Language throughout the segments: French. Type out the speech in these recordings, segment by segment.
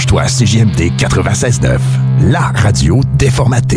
Branche-toi à CJMD 96.9, la radio déformatée.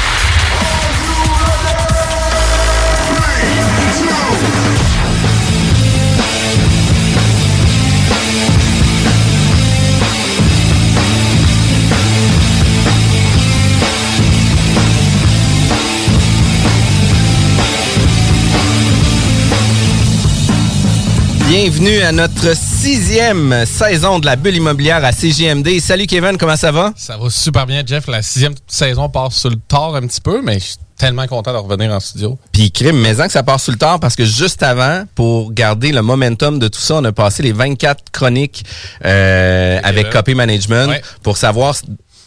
Bienvenue à notre sixième saison de la bulle immobilière à CGMD. Salut Kevin, comment ça va? Ça va super bien, Jeff. La sixième saison passe sur le tard un petit peu, mais je suis tellement content de revenir en studio. Puis crime, mais que ça part sur le tard parce que juste avant, pour garder le momentum de tout ça, on a passé les 24 chroniques euh, avec là. Copy Management Ouais. pour savoir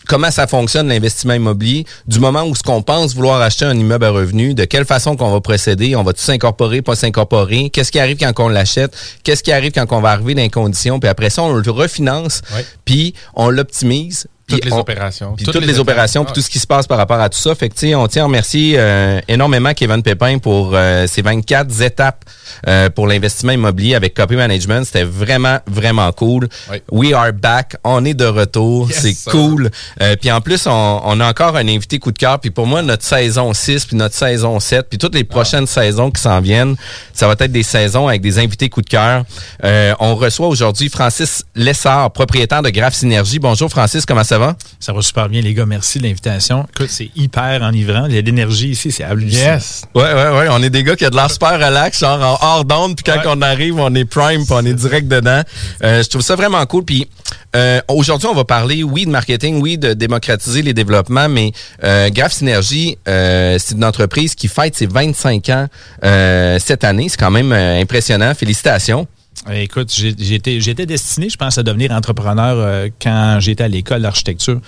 comment ça fonctionne l'investissement immobilier, du moment où ce qu'on pense vouloir acheter un immeuble à revenu, de quelle façon qu'on va procéder, on va tout s'incorporer, pas s'incorporer, qu'est-ce qui arrive quand on l'achète, qu'est-ce qui arrive quand on va arriver dans les conditions, puis après ça, on le refinance, puis on l'optimise. puis Toutes les on- opérations. puis toutes, les, opérations, puis tout ce qui se passe par rapport à tout ça. Fait que, tu sais, on tient à remercier euh, énormément Kevin Pépin pour euh, ces 24 étapes euh, pour l'investissement immobilier avec Copy Management. C'était vraiment, vraiment cool. Oui. We are back. On est de retour. Yes, C'est cool. Euh, puis en plus, on, on a encore un invité coup de cœur. Puis pour moi, notre saison 6, puis notre saison 7, puis toutes les prochaines saisons qui s'en viennent, ça va être des saisons avec des invités coup de cœur. Euh, on reçoit aujourd'hui Francis Lessard, propriétaire de Graph Synergie. Bonjour Francis, comment ça va? Ça va super bien, les gars. Merci de l'invitation. Écoute, c'est hyper enivrant. Il y a de l'énergie ici, c'est hallucinant. Yes. Ouais, ouais, ouais. On est des gars qui a de l'air super relax, genre en hors d'onde, puis quand Ouais. on arrive, on est prime, puis on est direct dedans. Euh, je trouve ça vraiment cool. Puis euh, aujourd'hui, on va parler, oui, de marketing, oui, de démocratiser les développements, mais euh, Graph Synergie, euh, c'est une entreprise qui fête ses 25 ans euh, cette année. C'est quand même euh, impressionnant. Félicitations. Écoute, j'étais j'étais destiné, je pense, à devenir entrepreneur euh, quand j'étais à l'école d'architecture.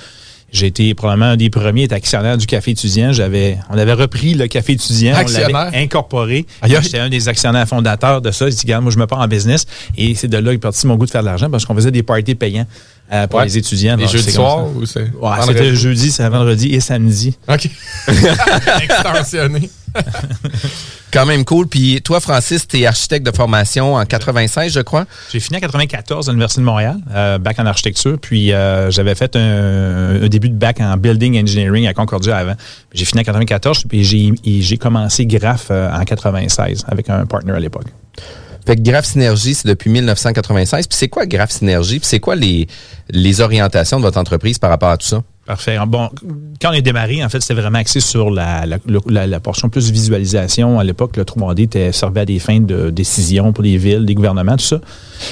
J'ai été probablement un des premiers actionnaire du café étudiant. J'avais, on avait repris le café étudiant, on Actionnaire? l'avait incorporé. Aïe. J'étais un des actionnaires fondateurs de ça. J'ai dit, regarde, moi, je me pars en business. Et c'est de là qu'est parti mon goût de faire de l'argent parce qu'on faisait des parties payants euh, pour Ouais. les étudiants. Les jeudis soirs ou c'est. Ouais, c'était jeudi, c'est vendredi et samedi. OK. Extensionné. Quand même cool. Puis toi, Francis, tu es architecte de formation en 96, je crois. J'ai fini en 94 à l'Université de Montréal, euh, bac en architecture, puis euh, j'avais fait un, un début de bac en building engineering à Concordia avant. J'ai fini en 94, puis j'ai et j'ai commencé Graph euh, en 96 avec un partner à l'époque. Fait que Graph Synergie, c'est depuis 1996. Puis c'est quoi Graph Synergie? Puis c'est quoi les, les orientations de votre entreprise par rapport à tout ça? Parfait. Bon, quand on est démarré, en fait, c'était vraiment axé sur la, la, la- portion plus visualisation. À l'époque, le 3D était servait à des fins de décision pour les villes, les gouvernements, tout ça.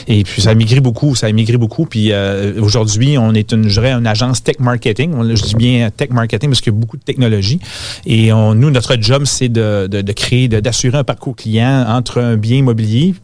Et puis, ça a migré beaucoup, ça a migré beaucoup. Puis euh, aujourd'hui, on est une, une agence tech marketing. Je dis bien tech marketing parce qu'il y a beaucoup de technologie. Et on, nous, notre job, c'est de, de, de créer, d'assurer un parcours client entre un bien immobilier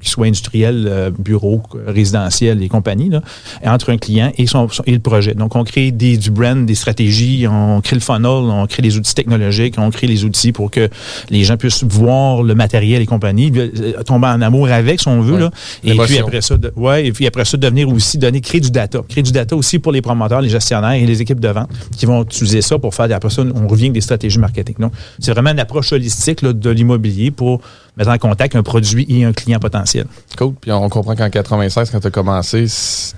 qu'il soit industriel, euh, bureau, résidentiel et compagnie, là, entre un client et, son, son- et le projet. Donc, on crée des, du brand, des stratégies, on crée le funnel, on crée les outils technologiques, on crée les outils pour que les gens puissent voir le matériel et compagnie, euh, tomber en amour avec, si on veut. Ouais. Là. Et puis après ça, de, ouais, et puis après ça, devenir aussi, donner, créer du data. Créer du data aussi pour les promoteurs, les gestionnaires et les équipes de vente qui vont utiliser ça pour faire, après ça, on revient avec des stratégies marketing. Donc, c'est vraiment une approche holistique là, de l'immobilier pour mettre en contact un produit et un client potentiel. Cool. Puis on comprend qu'en 96, quand tu as commencé,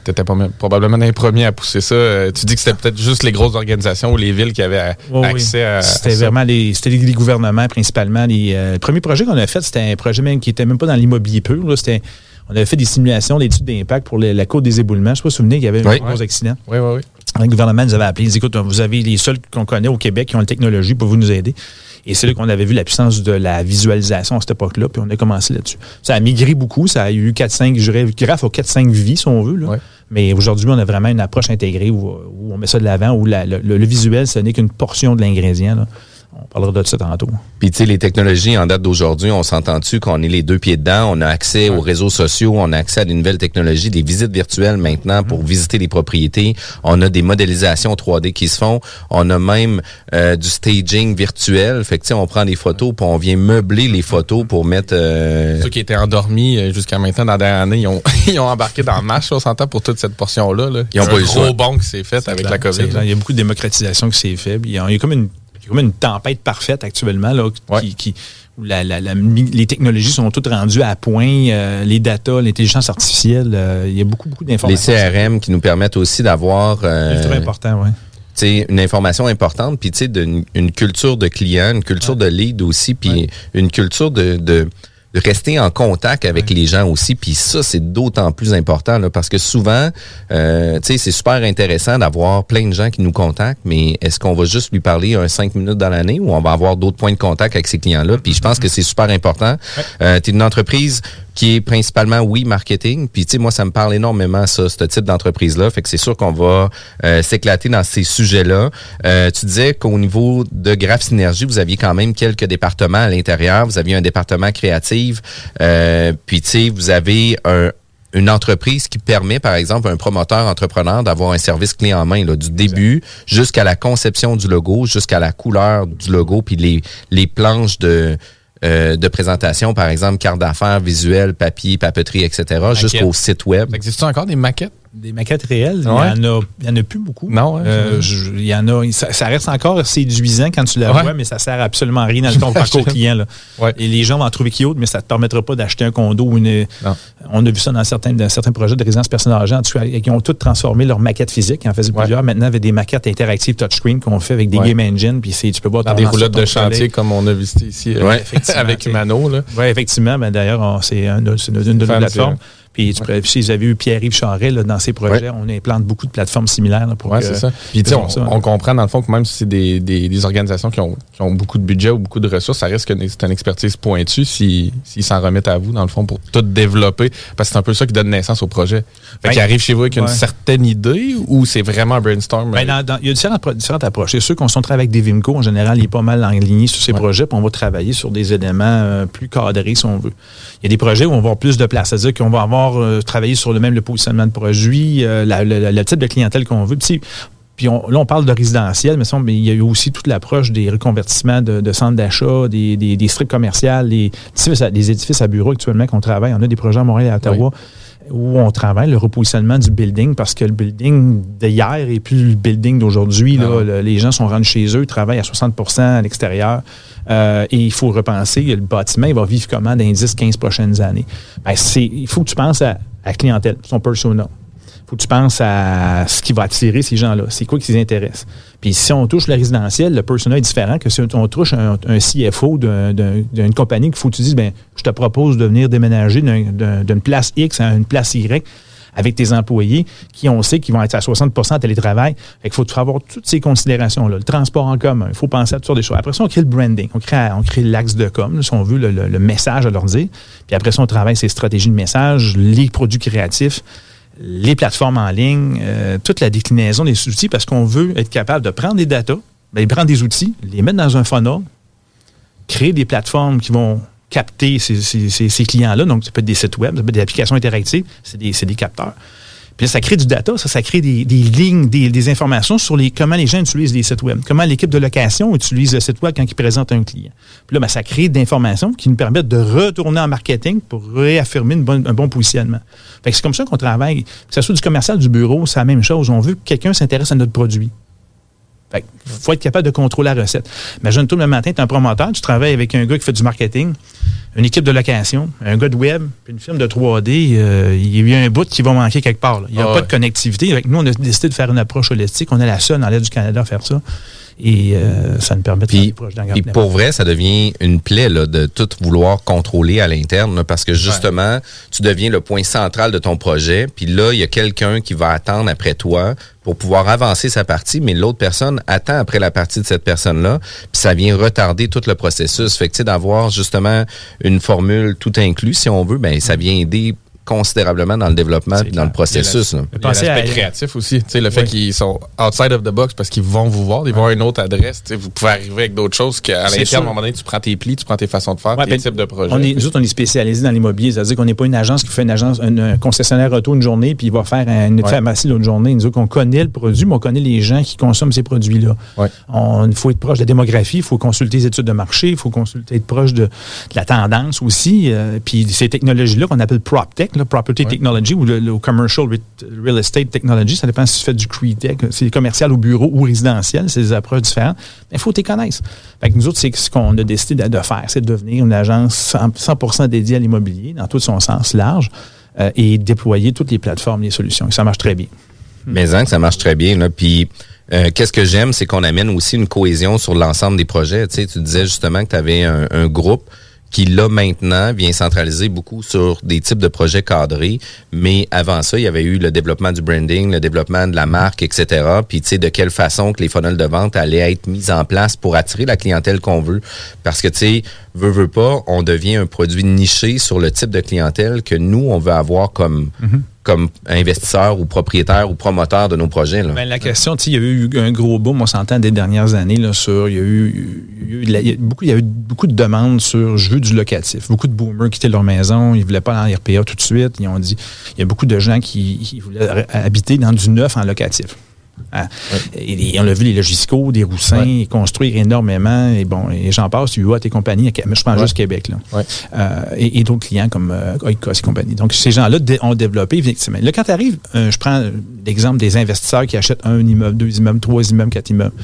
tu étais probablement un des premiers à pousser ça. Euh, tu dis que c'était peut-être juste les grosses organisations ou les villes qui avaient a- Oui, oui. accès à. à C'était ça. vraiment les, c'était les, les gouvernements principalement. Les, euh, le premier projet qu'on a fait, c'était un projet même qui était même pas dans l'immobilier pur. là. C'était, on avait fait des simulations d'études d'impact pour les- la côte des éboulements. Je ne sais pas si vous vous souvenez, il y avait Oui. un gros accident. Oui, oui, oui. Le gouvernement nous avait appelé. Il dit, écoute, vous avez les seuls qu'on connaît au Québec qui ont la technologie pour vous nous aider. Et c'est là qu'on avait vu la puissance de la visualisation à cette époque-là, puis on a commencé là-dessus. Ça a migré beaucoup, ça a eu 4-5, je dirais, graphe aux 4-5 vies, si on veut. Là. Ouais. Mais aujourd'hui, on a vraiment une approche intégrée où, où on met ça de l'avant, où la- le, le visuel, ce n'est qu'une portion de l'ingrédient. On parlera de ça tantôt. Puis, tu sais, les technologies en date d'aujourd'hui, on s'entend-tu qu'on est les deux pieds dedans, on a accès aux réseaux sociaux, on a accès à des nouvelles technologies, des visites virtuelles maintenant pour visiter les propriétés, on a des modélisations 3D qui se font, on a même euh, du staging virtuel, fait que, tu sais, on prend des photos, puis on vient meubler les photos pour mettre... euh, Ceux qui étaient endormis euh, jusqu'à maintenant dans la dernière année, ils ont, ils ont embarqué dans le match, on s'entend, pour toute cette portion-là. Là. Ils ont un pas eu le gros bond qui s'est fait avec la COVID. Il y a beaucoup de démocratisation qui s'est fait. puis Il y a, il y a comme une, y a comme une tempête parfaite actuellement là, qui, Ouais. qui- où la- la- la- les technologies sont toutes rendues à point, euh, les data, l'intelligence artificielle, euh, il y a beaucoup, beaucoup les d'informations. CRM qui nous permettent aussi d'avoir euh, C'est très important, oui. sais, une information importante, puis tu sais, d'une- une culture de client, une culture de lead aussi, puis une culture de, de, de rester en contact avec les gens aussi. Puis ça, c'est d'autant plus important, là, parce que souvent, euh, tu sais, c'est super intéressant d'avoir plein de gens qui nous contactent, mais est-ce qu'on va juste lui parler un cinq minutes dans l'année ou on va avoir d'autres points de contact avec ces clients-là? Puis je pense que c'est super important. Euh, tu es une entreprise qui est principalement, oui, marketing. Puis, tu sais, moi, ça me parle énormément, ça, ce type d'entreprise-là. Fait que c'est sûr qu'on va euh, s'éclater dans ces sujets-là. Euh, tu disais qu'au niveau de Graph Synergie, vous aviez quand même quelques départements à l'intérieur. Vous aviez un département créatif. Euh, puis, tu sais, vous avez un une entreprise qui permet, par exemple, à un promoteur entrepreneur d'avoir un service clé en main, là, du début jusqu'à la conception du logo, jusqu'à la couleur du logo, puis les, les planches de, euh, de présentation, par exemple, carte d'affaires, visuel, papier, papeterie, etc., jusqu'au site web. Ça existe encore des maquettes? Des maquettes réelles, Ouais. il y en en a plus beaucoup. Non, ouais, Euh, je- il y en a, ça, ça reste encore séduisant quand tu la Ouais. vois, mais ça sert absolument à rien dans le ton parcours client. Là. Et les gens vont en trouver cute, mais ça ne te permettra pas d'acheter un condo ou une. Non. On a vu ça dans certains, dans certains projets de résidence tout cas, qui ont tous transformé leur maquette physique. Ils en faisaient plusieurs. Maintenant, avec des maquettes interactives touchscreen qu'on fait avec des game engines, puis tu peux voir Dans des ton de chantier collègue. comme on a visité ici euh, avec. Là. Oui, effectivement. Ben, D'ailleurs, c'est une, une de nos plateformes. Puis, tu pourrais- si vous avez eu Pierre-Yves Charret là, dans ses projets, on implante beaucoup de plateformes similaires là, pour Ouais, que- c'est ça. Puis, on, ça, on comprend dans le fond que même si c'est des, des, des organisations qui ont, qui ont beaucoup de budget ou beaucoup de ressources, ça reste que c'est une expertise pointue s'ils s'ils s'en remettent à vous, dans le fond, pour tout développer. Parce que c'est un peu ça qui donne naissance au projet. Fait Ben, qu'ils arrivent chez vous avec une ouais. certaine idée ou c'est vraiment un brainstorm? Ben, euh, dans- dans- il y a différentes, pro- différentes approches. C'est sûr qu'on se travaille avec des Vimco. En général, il est pas mal aligné sur ces Ouais. projets, puis on va travailler sur des éléments euh, plus cadrés, si on veut. Il y a des projets où on va avoir plus de place. C'est-à-dire qu'on va avoir euh, travaillé sur le même le positionnement de produit, euh, le type de clientèle qu'on veut. Puis, puis là, on parle de résidentiel, mais, il y a eu aussi toute l'approche des reconvertissements de, centres d'achat, des, des, strips commerciales, des édifices, à, des bureaux actuellement qu'on travaille. On a des projets à Montréal et à Ottawa où on travaille le repositionnement du building parce que le building d'hier est plus le building d'aujourd'hui. là. Ah. Le- Les gens sont rendus chez eux, travaillent à 60% à l'extérieur euh, et il faut repenser le bâtiment, il va vivre comment dans les 10-15 prochaines années? Ben, c'est- il faut que tu penses à la clientèle, son persona. Il faut que tu penses à ce qui va attirer ces gens-là. C'est quoi qui les intéresse? Puis si on touche le résidentiel, le persona est différent que si on touche un, CFO d'un- d'un- d'une compagnie qu'il faut que tu dises, ben, je te propose de venir déménager d'un- d'un- d'une place X à une place Y avec tes employés qui, on sait, qui vont être à 60% en télétravail. Fait qu'il faut avoir toutes ces considérations-là. Le transport en commun, il faut penser à toutes sortes de choses. Après ça, on crée le branding, on crée, l'axe de com, si on veut, le, le- le message à leur dire. Puis après ça, on travaille ces stratégies de message, les produits créatifs, les plateformes en ligne, euh, toute la déclinaison des outils, parce qu'on veut être capable de prendre des datas, ben, prendre des outils, les mettre dans un funnel, créer des plateformes qui vont capter ces, clients-là. Donc, ça peut être des sites web, ça peut être des applications interactives, c'est des, c'est des capteurs. Puis ça crée du data, ça, crée des, lignes, des, informations sur les, comment les gens utilisent les sites web, comment l'équipe de location utilise le site web quand ils présentent un client. Puis là, ben, ça crée d'informations qui nous permettent de retourner en marketing pour réaffirmer un bon positionnement. Fait que c'est comme ça qu'on travaille. Que ce soit du commercial, du bureau, c'est la même chose. On veut que quelqu'un s'intéresse à notre produit. Fait faut être capable de contrôler la recette. Imagine-toi le matin, tu es un promoteur, tu travailles avec un gars qui fait du marketing, une équipe de location, un gars de web, puis une firme de 3D. euh, il y a un bout qui va manquer quelque part. là. Il n'y a Ah pas ouais. de connectivité. Que nous, on a décidé de faire une approche holistique. On est la seule dans l'aide du Canada à faire ça. Et euh, ça nous permet de faire Puis, des proches puis pour vrai, ça devient une plaie là, de tout vouloir contrôler à l'interne parce que justement, tu deviens le point central de ton projet. Puis là, il y a quelqu'un qui va attendre après toi pour pouvoir avancer sa partie, mais l'autre personne attend après la partie de cette personne-là. Puis ça vient retarder tout le processus. Fait que tu sais, d'avoir justement une formule tout inclus, si on veut, ben ça vient aider considérablement dans le développement puis dans le processus. Pensez l'aspect à- créatif aussi. Tu sais, le fait Oui. qu'ils sont outside of the box parce qu'ils vont vous voir, ils vont avoir une autre adresse. Tu sais, vous pouvez arriver avec d'autres choses qu'à sûr. à un moment donné, tu prends tes plis, tu prends tes façons de faire, Ouais, tes ben, types de projets. On est, nous autres, on est spécialisés dans l'immobilier. C'est-à-dire qu'on n'est pas une agence qui fait une agence, un, un concessionnaire auto une journée, puis il va faire une Ouais. pharmacie l'autre journée. Nous autres, on connaît le produit, mais on connaît les gens qui consomment ces produits-là. Ouais. On- Il faut être proche de la démographie, il faut consulter les études de marché, il faut consulter, être proche de, de la tendance aussi. euh, puis ces technologies-là qu'on appelle PropTech, là, Property Technology ou le, le Commercial Re- Real Estate Technology, ça dépend si tu fais du CRE-Tech, c'est commercial au bureau ou résidentiel, c'est des approches différentes. Mais il faut que tu les connaisses. Fait que nous autres, c'est ce qu'on a décidé de, de faire, c'est de devenir une agence 100%, 100% dédiée à l'immobilier, dans tout son sens large, euh, et déployer toutes les plateformes, les solutions. Et ça marche très bien. Mais hein, que ça marche très bien. Là. Puis, euh, qu'est-ce que j'aime, c'est qu'on amène aussi une cohésion sur l'ensemble des projets. Tu sais, tu disais justement que tu avais un, un groupe qui, là, maintenant, vient centraliser beaucoup sur des types de projets cadrés. Mais avant ça, il y avait eu le développement du branding, le développement de la marque, etc. Puis, tu sais, de quelle façon que les funnels de vente allaient être mis en place pour attirer la clientèle qu'on veut. Parce que, tu sais, veut, veut pas, on devient un produit niché sur le type de clientèle que nous, on veut avoir comme, comme investisseur ou propriétaire ou promoteur de nos projets. Là. Ben, la question, il y a eu un gros boom, on s'entend, des dernières années, là, sur, il y a eu, il y a beaucoup, il y a eu beaucoup de demandes sur, je veux du locatif. Beaucoup de boomers quittaient leur maison, ils voulaient pas aller en RPA tout de suite. Ils ont dit, il y a beaucoup de gens qui, qui voulaient habiter dans du neuf en locatif. Hein? Et, et on l'a vu, les logisticaux, des roussins, construire énormément, et bon, et j'en passe, UA et compagnie, je pense Ouais. juste Québec, là. Euh, et, et d'autres clients comme euh, Oikos et compagnie. Donc, ces gens-là ont développé, effectivement. Là, quand tu arrives, je prends l'exemple des investisseurs qui achètent un immeuble, deux immeubles, trois immeubles, quatre immeubles.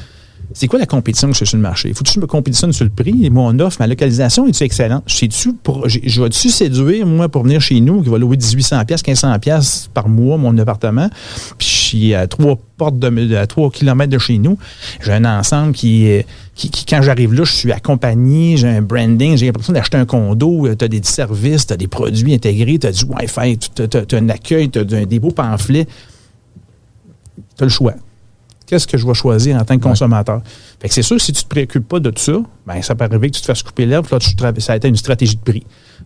C'est quoi la compétition que je fais sur le marché? Faut-tu que me compétitionne sur le prix? Mon offre, ma localisation est-tu excellente? Je vais-tu séduire, moi, pour venir chez nous, qui va louer 1800 pièces 1500 pièces par mois, mon appartement, puis je suis à trois portes de, à trois kilomètres de chez nous. J'ai un ensemble qui, est- qui, qui, quand j'arrive là, je suis accompagné, j'ai un branding, j'ai l'impression d'acheter un condo, tu as des services, tu as des produits intégrés, tu as du Wi-Fi, tu as, un accueil, tu as des beaux pamphlets. Tu as le choix qu'est-ce que je vais choisir en tant que consommateur? Fait que c'est sûr, si tu ne te préoccupes pas de tout ça, ben, ça peut arriver que tu te fasses couper l'herbe, là, tu ça a été une stratégie de prix.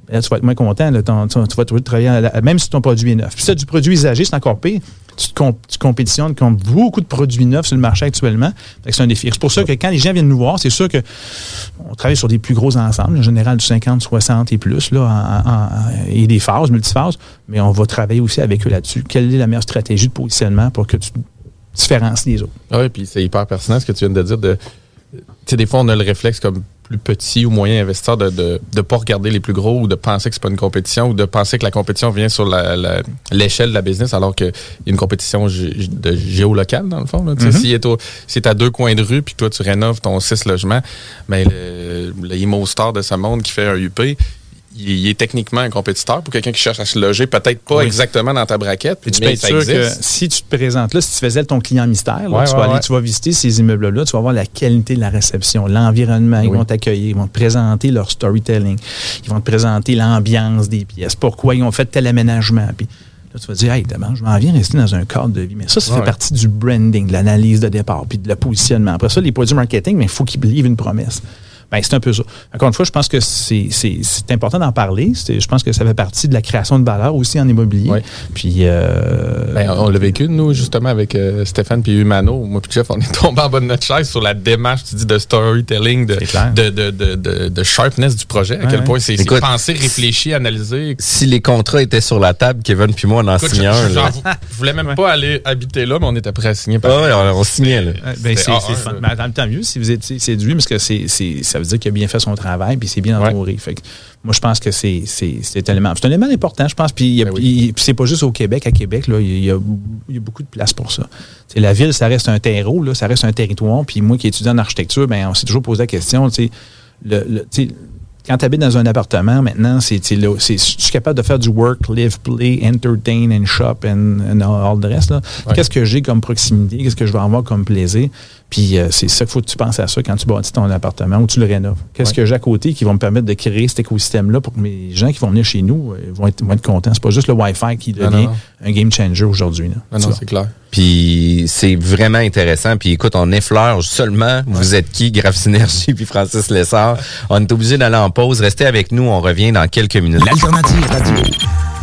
Ben là, tu vas être moins content, là, ton- ton- tu vas trouver de travailler, la- même si ton produit est neuf. Puis as du produit usagé, c'est encore pire. Tu, te comp- tu compétitionnes contre beaucoup de produits neufs sur le marché actuellement. C'est un défi. C'est pour ça que quand les gens viennent nous voir, c'est sûr que on travaille sur des plus gros ensembles, en général du 50, 60 et plus, là, en- en- et des phases, multiphases, mais on va travailler aussi avec eux là-dessus. Quelle est la meilleure stratégie de positionnement pour que tu différencies les autres? Ah oui, puis c'est hyper pertinent ce que tu viens de dire. De, tu sais, des fois, on a le réflexe comme plus petit ou moyen investisseur de de, de pas regarder les plus gros ou de penser que c'est pas une compétition ou de penser que la compétition vient sur la- la- l'échelle de la business alors qu'il y a une compétition gé- de géolocale dans le fond. Tu sais, Mhm. Si au- si t'as deux coins de rue puis toi tu rénoves ton six logements, ben le, le Star de ce monde qui fait un UP, il, il est techniquement un compétiteur pour quelqu'un qui cherche à se loger, peut-être pas Oui. exactement dans ta braquette, Puis tu mais peux être sûr que si tu te présentes là, si tu faisais ton client mystère, là, Ouais, tu, ouais, vas aller, ouais. tu vas visiter ces immeubles-là, tu vas voir la qualité de la réception, l'environnement, ils Oui. vont t'accueillir, ils vont te présenter leur storytelling, ils vont te présenter l'ambiance des pièces, pourquoi ils ont fait tel aménagement. Puis là, tu vas dire, hey, d'abord, je m'en viens rester dans un cadre de vie. Mais ça, ça fait partie du branding, de l'analyse de départ, puis de le positionnement. Après ça, les produits marketing, mais il faut qu'ils livrent une promesse. Ben, c'est un peu ça. Encore une fois, je pense que c'est c'est- c'est important d'en parler. Je pense que ça fait partie de la création de valeur aussi en immobilier. Oui. Puis, euh, Ben, on l'a vécu, nous, justement, avec euh, Stéphane puis Humano. Moi puis Jeff, on est tombé en bas de notre chaise sur la démarche, tu dis, de storytelling, de, de, de, de, de, de sharpness du projet. À Ouais, quel point c'est pensé, réfléchi, analysé. Si les contrats étaient sur la table, Kevin puis moi, on en Écoute, signait un. je, là. genre, je voulais même pas aller habiter là, mais on était prêt à signer. Ah ouais, on, on signait. Là. Ben, c'est A1, c'est fun. là. Mais attends, tant mieux si vous êtes séduit, parce que c'est c'est- ça veut dire qu'il a bien fait son travail puis c'est bien Ouais. entouré. Fait que moi, je pense que c'est c'est- c'est un élément. C'est un élément important, je pense. Puis Ben oui. c'est pas juste au Québec. À Québec, là, il y a, il y a beaucoup de place pour ça. La ville, ça reste un terreau, là, ça reste un territoire. Puis moi qui étudie en architecture, ben, on s'est toujours posé la question, tu sais, le, le- tu sais, quand tu habites dans un appartement, maintenant, c'est, tu capable de faire du work, live, play, entertain and shop and, and all the rest. Ouais. Qu'est-ce que j'ai comme proximité? Qu'est-ce que je vais avoir comme plaisir? Puis euh, c'est ça qu'il faut que tu penses à ça quand tu bâtis ton appartement ou tu le rénoves. Qu'est-ce Ouais. que j'ai à côté qui va me permettre de créer cet écosystème-là pour que mes gens qui vont venir chez nous euh, vont, être, vont être contents? C'est pas juste le Wi-Fi qui devient non, non. un game changer aujourd'hui. là. Non, non, c'est clair. Puis c'est vraiment intéressant. Puis écoute, on effleure seulement. Vous êtes qui, Graph Synergie puis Francis Lessard. On est obligé d'aller en pause. Restez avec nous. On revient dans quelques minutes. L'alternative radio.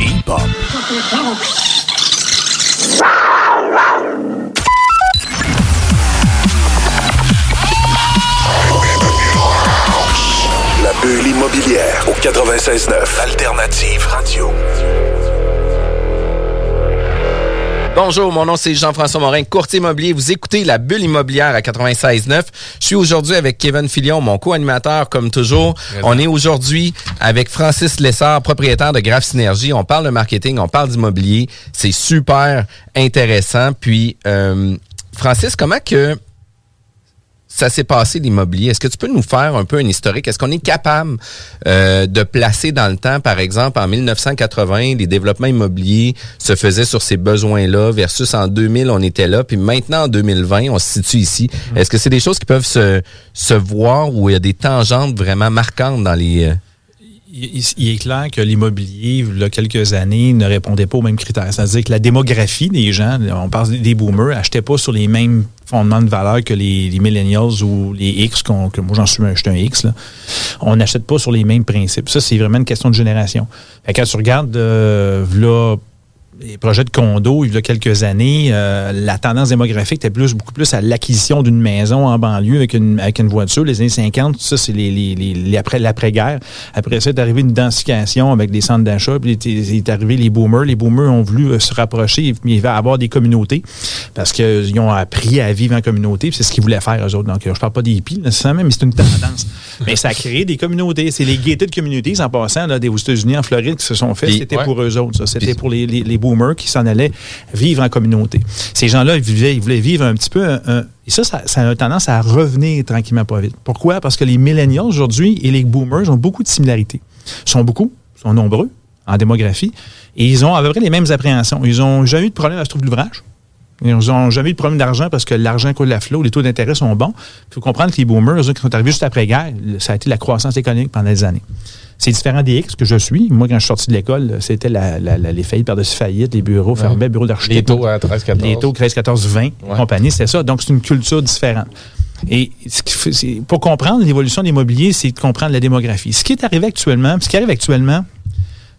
Hip-Hop. La bulle immobilière au 96.9 Alternative Radio. Bonjour, mon nom c'est Jean-François Morin, courtier immobilier. Vous écoutez la bulle immobilière à 96.9. Je suis aujourd'hui avec Kevin Filion, mon co-animateur comme toujours. On est aujourd'hui avec Francis Lessard, propriétaire de Graph Synergie. On parle de marketing, on parle d'immobilier. C'est super intéressant. Puis, euh, Francis, comment que ça s'est passé l'immobilier. Est-ce que tu peux nous faire un peu un historique? Est-ce qu'on est capable euh, de placer dans le temps, par exemple, en 1980, les développements immobiliers se faisaient sur ces besoins-là versus en 2000, on était là, puis maintenant en 2020, on se situe ici. Est-ce que c'est des choses qui peuvent se, se voir où il y a des tangentes vraiment marquantes dans les... il, est clair que l'immobilier, il y a quelques années, ne répondait pas aux mêmes critères. C'est-à-dire que la démographie des gens, on parle des boomers, n'achetaient pas sur les mêmes fondements de valeur que les, millennials ou les X, que moi j'en suis un, un X. Là. On n'achète pas sur les mêmes principes. Ça, c'est vraiment une question de génération. Fait quand tu regardes euh, là, les projets de condos, il y a quelques années, euh, la tendance démographique était plus, beaucoup plus à l'acquisition d'une maison en banlieue avec une, avec une voiture. Les années 50, ça, c'est les, les, les, les après, l'après-guerre. Après ça, est arrivé une densification avec des centres d'achat. Puis il est- est arrivé les boomers. Les boomers ont voulu euh, se rapprocher, mais il va avoir des communautés parce qu'ils ont appris à vivre en communauté. puis C'est ce qu'ils voulaient faire, eux autres. Donc, euh, je parle pas des hippies, nécessairement, mais c'est une tendance. mais ça a créé des communautés. C'est les gated communities, en passant, là, des, aux États-Unis, en Floride, qui se sont fait. Puis- C'était ouais. pour eux autres. ça. C'était pour les, les, les boomers qui s'en allaient vivre en communauté. Ces gens-là, ils, vivaient- ils voulaient vivre un petit peu et ça, ça, a tendance à revenir tranquillement pas vite. Pourquoi? Parce que les millennials aujourd'hui et les boomers ont beaucoup de similarités. Ils sont beaucoup, ils sont nombreux en démographie, et ils ont à peu près les mêmes appréhensions. Ils ont jamais eu de problème à se trouver l'ouvrage. Ils n'ont jamais eu de problème d'argent parce que l'argent coule à flot, les taux d'intérêt sont bons. Il faut comprendre que les boomers, eux qui sont arrivés juste après-guerre, ça a été la croissance économique pendant des années. C'est différent des X que je suis. Moi, quand je suis sorti de l'école, c'était la, la- la- les faillites par-dessus les bureaux fermés, bureaux d'architecte. Les taux à 13, 14. Les taux 13, 14, 20, Ouais. compagnie, c'est ça. Donc, c'est une culture différente. Et ce pour comprendre l'évolution de l'immobilier, c'est de comprendre la démographie. Ce qui est arrivé actuellement, ce qui arrive actuellement,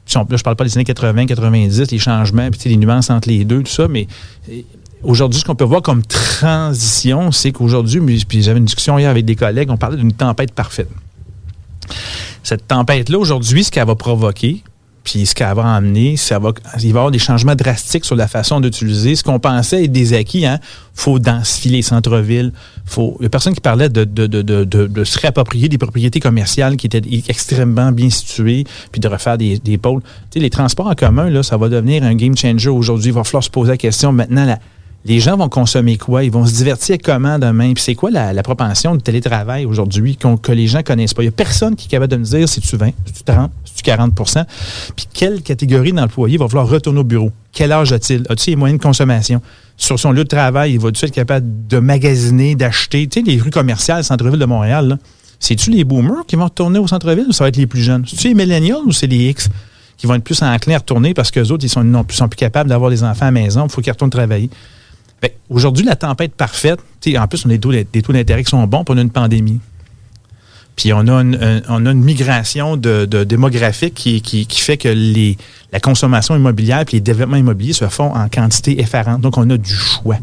puis on- là, je parle pas des années 80, 90, les changements, puis les nuances entre les deux, tout ça, mais euh, aujourd'hui, ce qu'on peut voir comme transition, c'est qu'aujourd'hui, puis j'avais une discussion hier avec des collègues, on parlait d'une tempête parfaite. Cette tempête-là, aujourd'hui, ce qu'elle va provoquer, puis ce qu'elle va emmener, ça va, il va y avoir des changements drastiques sur la façon d'utiliser. Ce qu'on pensait être des acquis, hein, faut densifier les centres-villes. Faut, il y a personne qui parlait de, de, de, de, de- se réapproprier des propriétés commerciales qui étaient extrêmement bien situées, puis de refaire des, des pôles. Tu sais, les transports en commun, là, ça va devenir un game changer aujourd'hui. Il va falloir se poser la question maintenant, la, Les gens vont consommer quoi? Ils vont se divertir comment demain? Puis c'est quoi la, propension de télétravail aujourd'hui que les gens connaissent pas? Il n'y a personne qui est capable de me dire si tu 20, si tu 30, si tu 40% Puis quelle catégorie d'employés va vouloir retourner au bureau? Quel âge a-t-il? A-t-il les moyens de consommation? Sur son lieu de travail, il va-tu être capable de magasiner, d'acheter? Tu sais, les rues commerciales, centre-ville de Montréal, c'est-tu les boomers qui vont retourner au centre-ville ou ça va être les plus jeunes? C'est-tu les millennials ou c'est les X qui vont être plus enclins à retourner parce qu'eux autres, ils sont, non, sont plus capables d'avoir des enfants à maison, il faut qu'ils retournent travailler? Que Aujourd'hui, la tempête parfaite, en plus, on a des taux, d'intérêt qui sont bons, puis on a une pandémie. Puis on a une, migration démographique qui, fait que la consommation immobilière et les développements immobiliers se font en quantité effarante. Donc, on a du choix.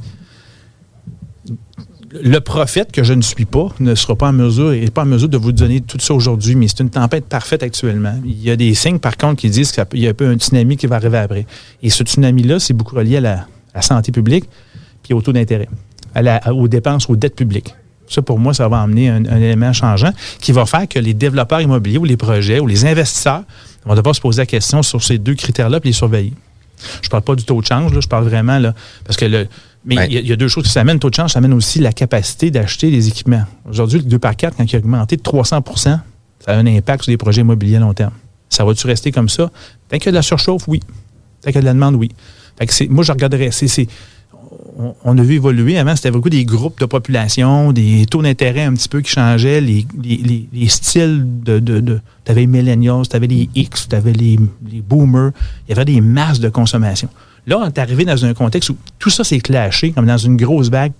Le prophète que je ne suis pas ne sera pas en mesure, n'est pas en mesure de vous donner tout ça aujourd'hui, mais c'est une tempête parfaite actuellement. Il y a des signes, par contre, qui disent qu'il y a un peu un tsunami qui va arriver après. Et ce tsunami-là, c'est beaucoup relié à la santé publique puis au taux d'intérêt, aux dépenses, aux dettes publiques. Ça, pour moi, ça va amener un, un élément changeant qui va faire que les développeurs immobiliers ou les projets ou les investisseurs vont devoir se poser la question sur ces deux critères-là et les surveiller. Je parle pas du taux de change, là, je parle vraiment, là, parce que le. Mais il y, a- il y a deux choses qui s'amènent. Le taux de change, ça amène aussi la capacité d'acheter des équipements. Aujourd'hui, le 2 par 4, quand il a augmenté de 300% ça a un impact sur les projets immobiliers à long terme. Ça va-tu rester comme ça? Tant qu'il y a de la surchauffe, oui. Tant qu'il y a de la demande, oui. Fait que moi, je regarderais. c'est- on, a vu évoluer. Avant, c'était beaucoup des groupes de population, des taux d'intérêt un petit peu qui changeaient, les, les- les- les styles de. tu avais les millennials, tu avais les X, tu avais les boomers. Il y avait des masses de consommation. Là, on est arrivé dans un contexte où tout ça s'est clashé, comme dans une grosse vague.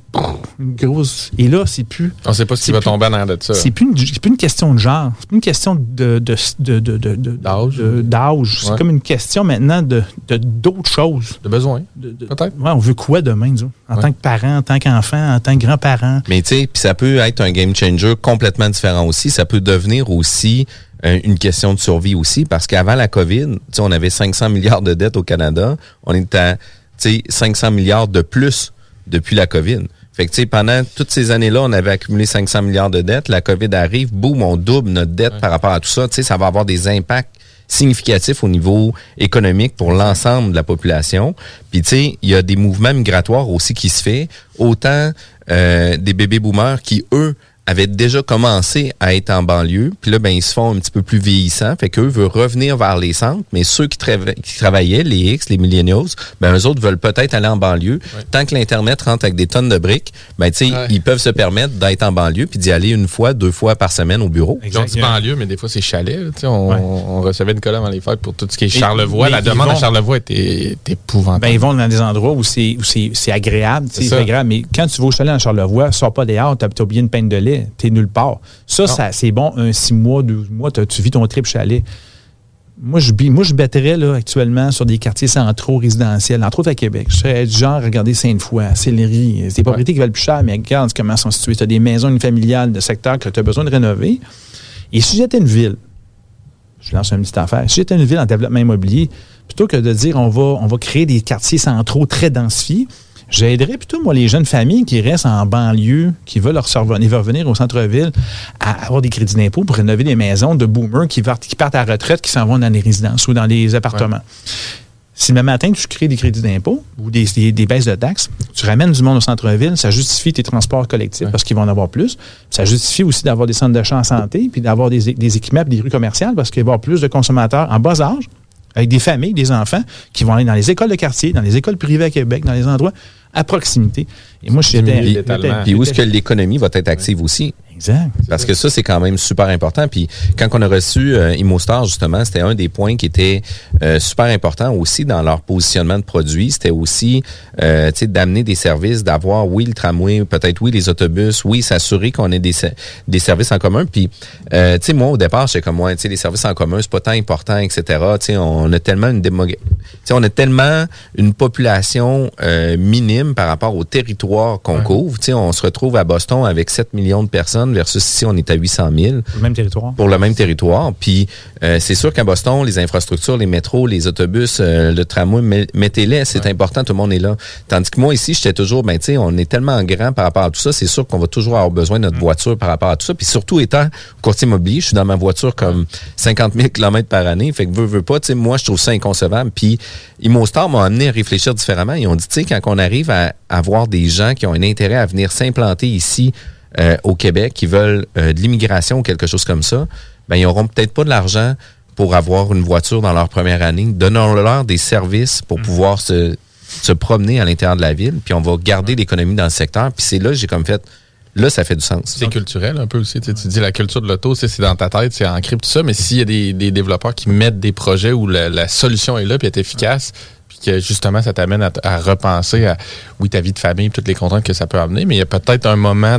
Une grosse. Et là, c'est plus. On sait pas ce qui va plus- tomber en arrière de ça. C'est plus, une- c'est plus une question de genre. C'est plus une question de, de, de, de- de- de- D'âge. de- d'âge. C'est Ouais. comme une question maintenant de de- d'autres choses. De besoin. De- de- Peut-être. Ouais, on veut quoi demain, autres? En Ouais. tant que parent, en tant qu'enfant, en tant que grand-parent? Mais tu sais, puis ça peut être un game changer complètement différent aussi. Ça peut devenir aussi une question de survie aussi, parce qu'avant la COVID, on avait 500 milliards de dettes au Canada. On est à, tu sais, 500 milliards de plus depuis la COVID. Fait que, pendant toutes ces années-là, on avait accumulé 500 milliards de dettes. La COVID arrive, boum, on double notre dette par rapport à tout ça. Ça va avoir des impacts significatifs au niveau économique pour l'ensemble de la population. Puis, tu sais, il y a des mouvements migratoires aussi qui se fait. Autant euh, des bébés boomers qui, eux, avaient déjà commencé à être en banlieue, puis là, ben, ils se font un petit peu plus vieillissants, fait qu'eux veulent revenir vers les centres, mais ceux qui, trava- qui travaillaient, les X, les millennials, ben, eux autres veulent peut-être aller en banlieue. Tant que l'Internet rentre avec des tonnes de briques, ben, tu sais, Ouais. ils peuvent se permettre d'être en banlieue, puis d'y aller une fois, deux fois par semaine au bureau. Ils ont dit banlieue, mais des fois, c'est chalet. là, tu sais, on, Ouais. on recevait Nicolas avant les fêtes pour tout ce qui est Charlevoix. La demande vont- à Charlevoix était, était épouvantable. Ben, ils vont dans des endroits où c'est où c'est c'est agréable, tu sais, C'est agréable. Mais quand tu vas au chalet en Charlevoix, sors pas dehors, t'as as oublié une peine de lait, t'es nulle part. Ça, ça c'est bon, un six mois, 12 mois, tu vis ton trip chalet. Moi, je, moi, je battrais là, actuellement sur des quartiers centraux résidentiels, entre autres à Québec. Je serais du genre à regarder Sainte-Foy, Sillery. C'est des propriétés qui valent plus cher, mais regarde comment elles sont situées. Tu as des maisons familiales de secteurs que tu as besoin de rénover. Et si j'étais une ville, je lance une petite affaire. Si j'étais une ville en développement immobilier, plutôt que de dire on va, on va créer des quartiers centraux très densifiés, j'aiderais plutôt, moi, les jeunes familles qui restent en banlieue, qui veulent leur revenir, veulent revenir au centre-ville, à avoir des crédits d'impôt pour rénover des maisons de boomers qui partent, qui partent à la retraite, qui s'en vont dans les résidences ou dans les appartements. Si le matin, tu crées des crédits d'impôt ou des, des- des baisses de taxes, tu ramènes du monde au centre-ville, ça justifie tes transports collectifs parce qu'ils vont en avoir plus. Ça justifie aussi d'avoir des centres d'achat en santé, puis d'avoir des, des équipements, des rues commerciales parce qu'il va y avoir plus de consommateurs en bas âge, avec des familles, des enfants, qui vont aller dans les écoles de quartier, dans les écoles privées à Québec, dans les endroits à proximité. Et moi, je l'étalement. puis où est-ce que l'économie va être active aussi? Exact. Parce que ça, c'est quand même super important. Puis quand on a reçu euh, ImmoStar, justement, c'était un des points qui était euh, super important aussi dans leur positionnement de produits. C'était aussi euh, tu sais, d'amener des services, d'avoir, oui, le tramway, peut-être oui, les autobus, oui, s'assurer qu'on ait des, des services en commun. Puis, euh, tu sais, moi, au départ, j'étais comme, ouais, tu sais, les services en commun, c'est pas tant important, etc. Tu sais, on a tellement une démogra- tu sais, on a tellement une population euh, minime par rapport au territoire qu'on couvre. Tu sais, on se retrouve à Boston avec 7 millions de personnes personnes versus ici, on est à 800 000 Le même territoire. pour le même territoire. Puis euh, c'est sûr qu'à Boston, les infrastructures, les métros, les autobus, euh, le tramway, met- mettez-les, c'est important, tout le monde est là. Tandis que moi ici, j'étais toujours, ben tu sais, on est tellement grand par rapport à tout ça, c'est sûr qu'on va toujours avoir besoin de notre voiture par rapport à tout ça. Puis surtout étant courtier immobilier, je suis dans ma voiture comme 50 000 km par année, fait que veux, veux pas, tu sais, moi je trouve ça inconcevable. Puis ImmoStar m'a amené à réfléchir différemment. Ils ont dit, tu sais, quand on arrive à avoir des gens qui ont un intérêt à venir s'implanter ici euh, au Québec, qui veulent euh, de l'immigration ou quelque chose comme ça, ben ils auront peut-être pas de l'argent pour avoir une voiture dans leur première année. Donnons-leur des services pour pouvoir se, se promener à l'intérieur de la ville, puis on va garder l'économie dans le secteur. Puis c'est là que j'ai comme fait, là, ça fait du sens. C'est culturel un peu aussi. Tu, sais, tu dis la culture de l'auto, c'est c'est dans ta tête, c'est ancré tout ça. Mais s'il y a des, des développeurs qui mettent des projets où la, la solution est là puis est efficace, puis que justement ça t'amène à, repenser à oui ta vie de famille, toutes les contraintes que ça peut amener, mais il y a peut-être un moment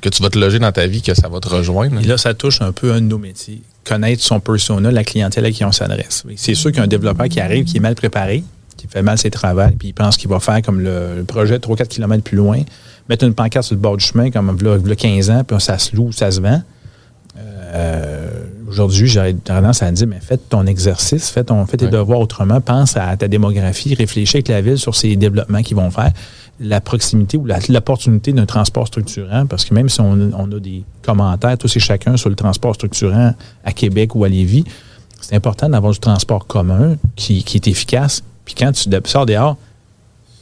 que tu vas te loger dans ta vie que ça va te rejoindre. Et là, ça touche un peu un de nos métiers. Connaître son persona, la clientèle à qui on s'adresse. C'est sûr qu'un développeur qui arrive, qui est mal préparé, qui fait mal ses travaux, puis il pense qu'il va faire comme le, projet 3-4 km plus loin, mettre une pancarte sur le bord du chemin, comme il y a 15 ans, puis ça se loue, ça se vend. Euh, Aujourd'hui, j'aurais tendance à dire, mais fais ton exercice, fais, ton, fais tes Ouais. devoirs autrement, pense à ta démographie, réfléchis avec la ville sur ces développements qu'ils vont faire, la proximité ou l'opportunité d'un transport structurant, parce que même si on, on a des commentaires, tous et chacun, sur le transport structurant à Québec ou à Lévis, c'est important d'avoir du transport commun qui, qui est efficace. Puis quand tu sors dehors,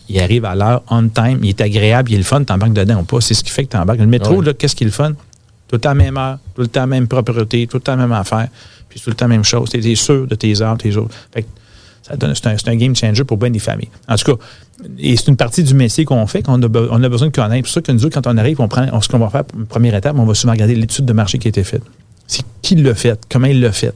il arrive à l'heure, on time, il est agréable, il est le fun, t'embarques dedans ou pas. C'est ce qui fait que t'embarques. Le métro, Ouais. là, qu'est-ce qui est le fun? Tout le temps même heure, tout le temps même propreté, tout le temps même affaire, puis tout le temps même chose. T'es t'es sûr de tes heures, tes autres. Ça donne- c'est un, c'est un game changer pour bien des familles. En tout cas, et c'est une partie du métier qu'on fait, qu'on a, on a besoin de connaître. C'est pour ça que nous, autres, quand on arrive, on prend, ce qu'on va faire, première étape, on va souvent regarder l'étude de marché qui a été faite. C'est qui l'a fait, comment il l'a fait?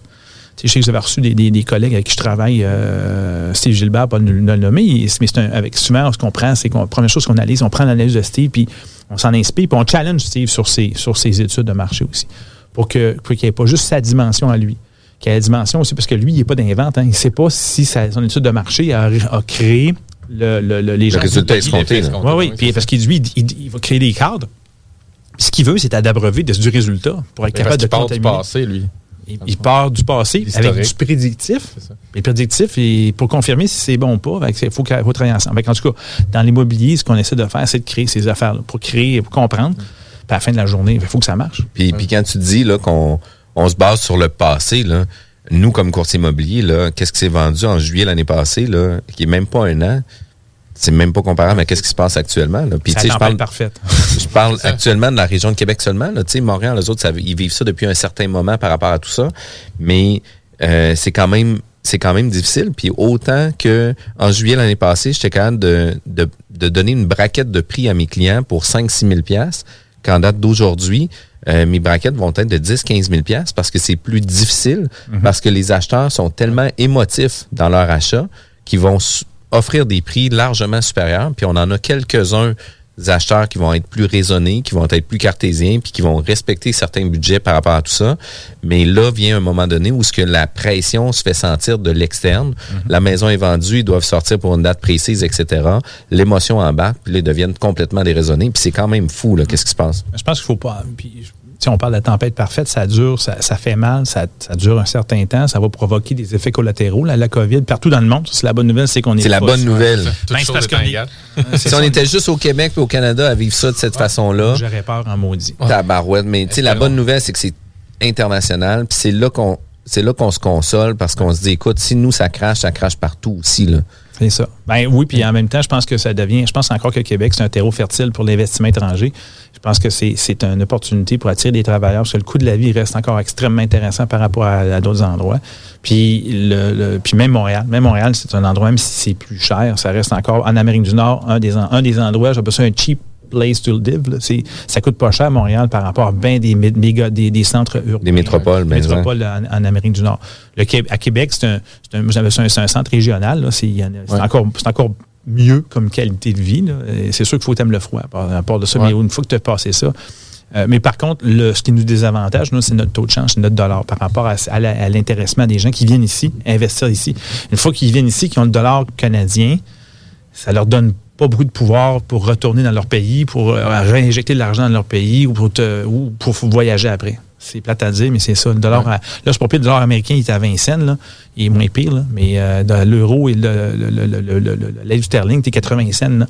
Tu sais, je sais que vous avez reçu des, des- des collègues avec qui je travaille, euh, Steve Gilbert, pas de le le nommer, mais c'est un, avec souvent, ce qu'on prend, c'est qu'on, première chose qu'on analyse, on prend l'analyse de Steve, puis on s'en inspire, puis on challenge Steve sur ses, sur ses études de marché aussi, pour que pour qu'il n'y ait pas juste sa dimension à lui, qu'il y ait la dimension aussi, parce que lui, il n'est pas d'invente, hein, il ne sait pas si sa- son étude de marché a, a créé le, le- le- les gens. résultat escompté, là. oui, oui. Puis parce qu'il lui, il, il- il va créer des cadres. Ce qu'il veut, c'est à d'abreuver de- du résultat pour être Parce capable de part du contaminer. passé, lui. Il, il part du passé Historique. avec du prédictif. Et prédictif, et pour confirmer si c'est bon ou pas, il faut, qu'il faut travailler ensemble. En tout cas, dans l'immobilier, ce qu'on essaie de faire, c'est de créer ces affaires-là pour créer, pour comprendre. Puis à la fin de la journée, il faut que ça marche. Puis, puis quand tu dis là qu'on on se base sur le passé, là, nous, comme courtier immobilier, là, qu'est-ce qui s'est vendu en juillet l'année passée, là, qui est même pas un an, c'est même pas comparable à qu'est-ce qui se passe actuellement. Là? Puis, je parle, parfaite. je parle actuellement de la région de Québec seulement. Là. Tu sais, Montréal, les autres, ça- ils vivent ça depuis un certain moment par rapport à tout ça. Mais euh, c'est quand même c'est quand même difficile. Puis autant que en juillet l'année passée, j'étais capable de, de, de donner une braquette de prix à mes clients pour 5-6 000 piastres, qu'en date d'aujourd'hui, euh, mes braquettes vont être de 10-15 000 piastres parce que c'est plus difficile, parce que les acheteurs sont tellement émotifs dans leur achat qu'ils vont offrir des prix largement supérieurs. Puis on en a quelques-uns des acheteurs qui vont être plus raisonnés, qui vont être plus cartésiens, puis qui vont respecter certains budgets par rapport à tout ça. Mais là vient un moment donné où ce que la pression se fait sentir de l'externe. La maison est vendue, ils doivent sortir pour une date précise, etc. L'émotion embarque, puis ils deviennent complètement déraisonnés. Puis c'est quand même fou, là, qu'est-ce qui se passe? Je pense qu'il faut pas. Puis, on parle de la tempête parfaite, ça dure, ça, ça fait mal, ça, ça dure un certain temps, ça va provoquer des effets collatéraux. La, la COVID, partout dans le monde, c'est la bonne nouvelle, c'est qu'on est. C'est la bonne nouvelle. Parce qu'on est- Si on était juste au Québec et au Canada à vivre ça de cette façon-là, J'aurais peur en maudit. tabarouette. Mais tu sais, la bonne nouvelle, c'est que c'est international. Puis c'est là qu'on c'est là qu'on se console parce qu'on se dit, écoute, si nous, ça crache, ça crache partout aussi. Là. C'est ça. Ben oui, puis en même temps, je pense que ça devient. Je pense encore que Québec, c'est un terreau fertile pour l'investissement étranger. Je pense que c'est une opportunité pour attirer des travailleurs parce que le coût de la vie reste encore extrêmement intéressant par rapport à, à d'autres endroits. Puis, le, le- puis même Montréal. Même Montréal, c'est un endroit, même si c'est plus cher, ça reste encore en Amérique du Nord, un des, un des endroits, j'appelle ça un cheap place to live. là. Ça coûte pas cher Montréal par rapport à bien des, méga, des, des centres urbains. Des métropoles, Des ben, métropoles en, en Amérique du Nord. Le à Québec, c'est un, c'est un, un, centre régional. Ouais. encore, c'est encore mieux comme qualité de vie. C'est sûr qu'il faut aimer le froid, à part, de ça. Ouais. Mais une fois que tu as passé ça, euh, mais par contre, le, ce qui nous désavantage, nous, c'est notre taux de change, c'est notre dollar par rapport à, l'intéressement des gens qui viennent ici, investir ici. Une fois qu'ils viennent ici, qui ont le dollar canadien, ça leur donne pas beaucoup de pouvoir pour retourner dans leur pays, pour euh, réinjecter de l'argent dans leur pays ou pour, te- ou pour voyager après. C'est plate à dire, mais c'est ça. Le dollar, à- là, c'est pas pire, le dollar américain, il est à 20 cents, là. Il est moins pire, là. Mais euh, l'euro et le, le, le, l'aide sterling, c'est 80 cents, là.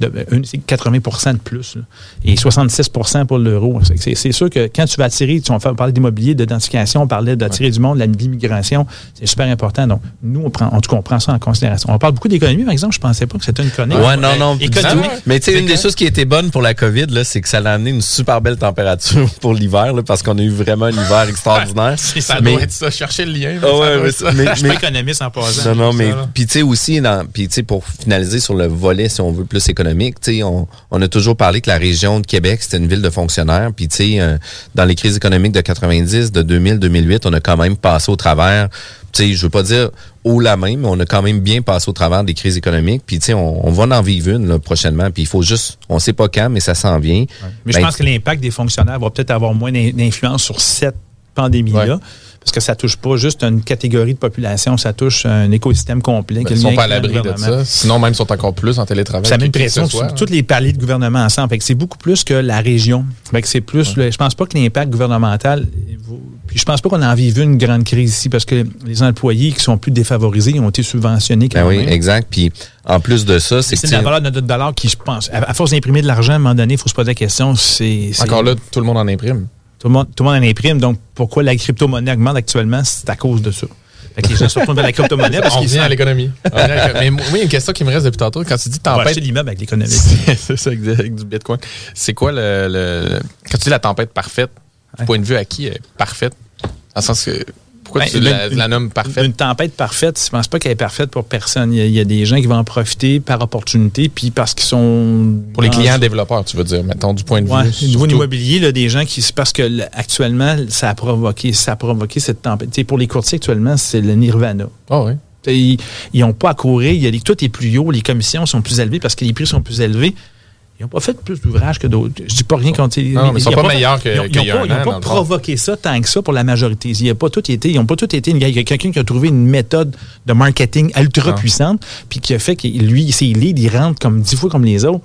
De- une- c'est 80 de plus, là. Et 66 pour l'euro. C'est- sûr que quand tu vas attirer, tu, on parlait d'immobilier, d'identification, on parlait d'attirer du monde, l'immigration, c'est super important. Donc, nous, on prend, en tout cas, on prend ça en considération. On parle beaucoup d'économie, par exemple. Je pensais pas que c'était une chronique. Ouais, non, non. Économique. Mais tu sais, une des choses qui était bonne pour la COVID, là, c'est que ça a amené une super belle température pour l'hiver, là, parce qu'on a eu vraiment un hiver extraordinaire. Ça mais, doit être ça. Chercher le lien. Ah ouais, mais- être ça. mais- Je suis pas économiste en passant. Non, non, mais puis tu sais aussi, dans, puis tu sais pour finaliser sur le volet, si on veut plus économique, tu sais, on, on a toujours parlé que la région de Québec c'était une ville de fonctionnaires, puis tu sais, euh, dans les crises économiques de 90, de 2000, 2008, on a quand même passé au travers. Tu sais, je veux pas dire haut la main, mais on a quand même bien passé au travers des crises économiques. Puis tu sais, on, on va en vivre une là, prochainement. Puis il faut juste, on sait pas quand, mais ça s'en vient. Mais je Ben, pense que l'impact des fonctionnaires va peut-être avoir moins d'in- d'influence sur cette pandémie-là. Ouais. Parce que ça touche pas juste une catégorie de population, ça touche un écosystème complet. Ben, Ils sont pas à l'abri de ça. Sinon, même, ils sont encore plus en télétravail. Ça met une pression sur hein. tous les paliers de gouvernement ensemble. C'est beaucoup plus que la région. Fait que c'est plus. le- je pense pas que l'impact gouvernemental. Puis je pense pas qu'on en vive une grande crise ici parce que les employés qui sont plus défavorisés ont été subventionnés quand Ben oui, exact. Puis en plus de ça, c'est C'est que de la valeur de notre dollar qui, je pense, à, à force d'imprimer de l'argent, à un moment donné, il faut se poser la question. C'est c'est- Encore là, tout le monde en imprime. Tout le monde, tout le monde en imprime. Donc, pourquoi la crypto-monnaie augmente actuellement? C'est à cause de ça. Fait que les gens se retournent vers la crypto-monnaie parce On qu'ils revient à l'économie. On. Mais moi, il y a une question qui me reste depuis tantôt. Quand tu dis On tempête, acheter l'immeuble avec l'économie. c'est ça, avec, du bitcoin. C'est quoi le, le- Quand tu dis la tempête parfaite, du Ouais. point de vue à qui est parfaite? Dans le sens que. Pourquoi Ben, tu une- la, une- la nommes parfaite? Une tempête parfaite, je pense pas qu'elle est parfaite pour personne. Il y, a, il y a des gens qui vont en profiter par opportunité, puis parce qu'ils sont... Pour les clients développeurs, tu veux dire, mettons, du point de Ouais, vue. au niveau immobilier, là, des gens qui... Parce que là, actuellement, ça a provoqué, ça a provoqué cette tempête. Pour les courtiers, actuellement, c'est le nirvana. Ah oui. Tu sais, Ils n'ont pas à courir. Il y a les- tout est plus haut. Les commissions sont plus élevées parce que les prix sont plus élevés. Ils n'ont pas fait plus d'ouvrages que d'autres. Je dis pas rien contre. Non, mais ils sont ont pas meilleurs que- Ils n'ont pas, ils ont provoqué ça tant que ça pour la majorité. Il y a pas tout été, ils n'ont pas tout été. Il y a quelqu'un qui a trouvé une méthode de marketing ultra puissante, puis qui a fait que lui, ses leads, ils rentrent comme dix fois comme les autres.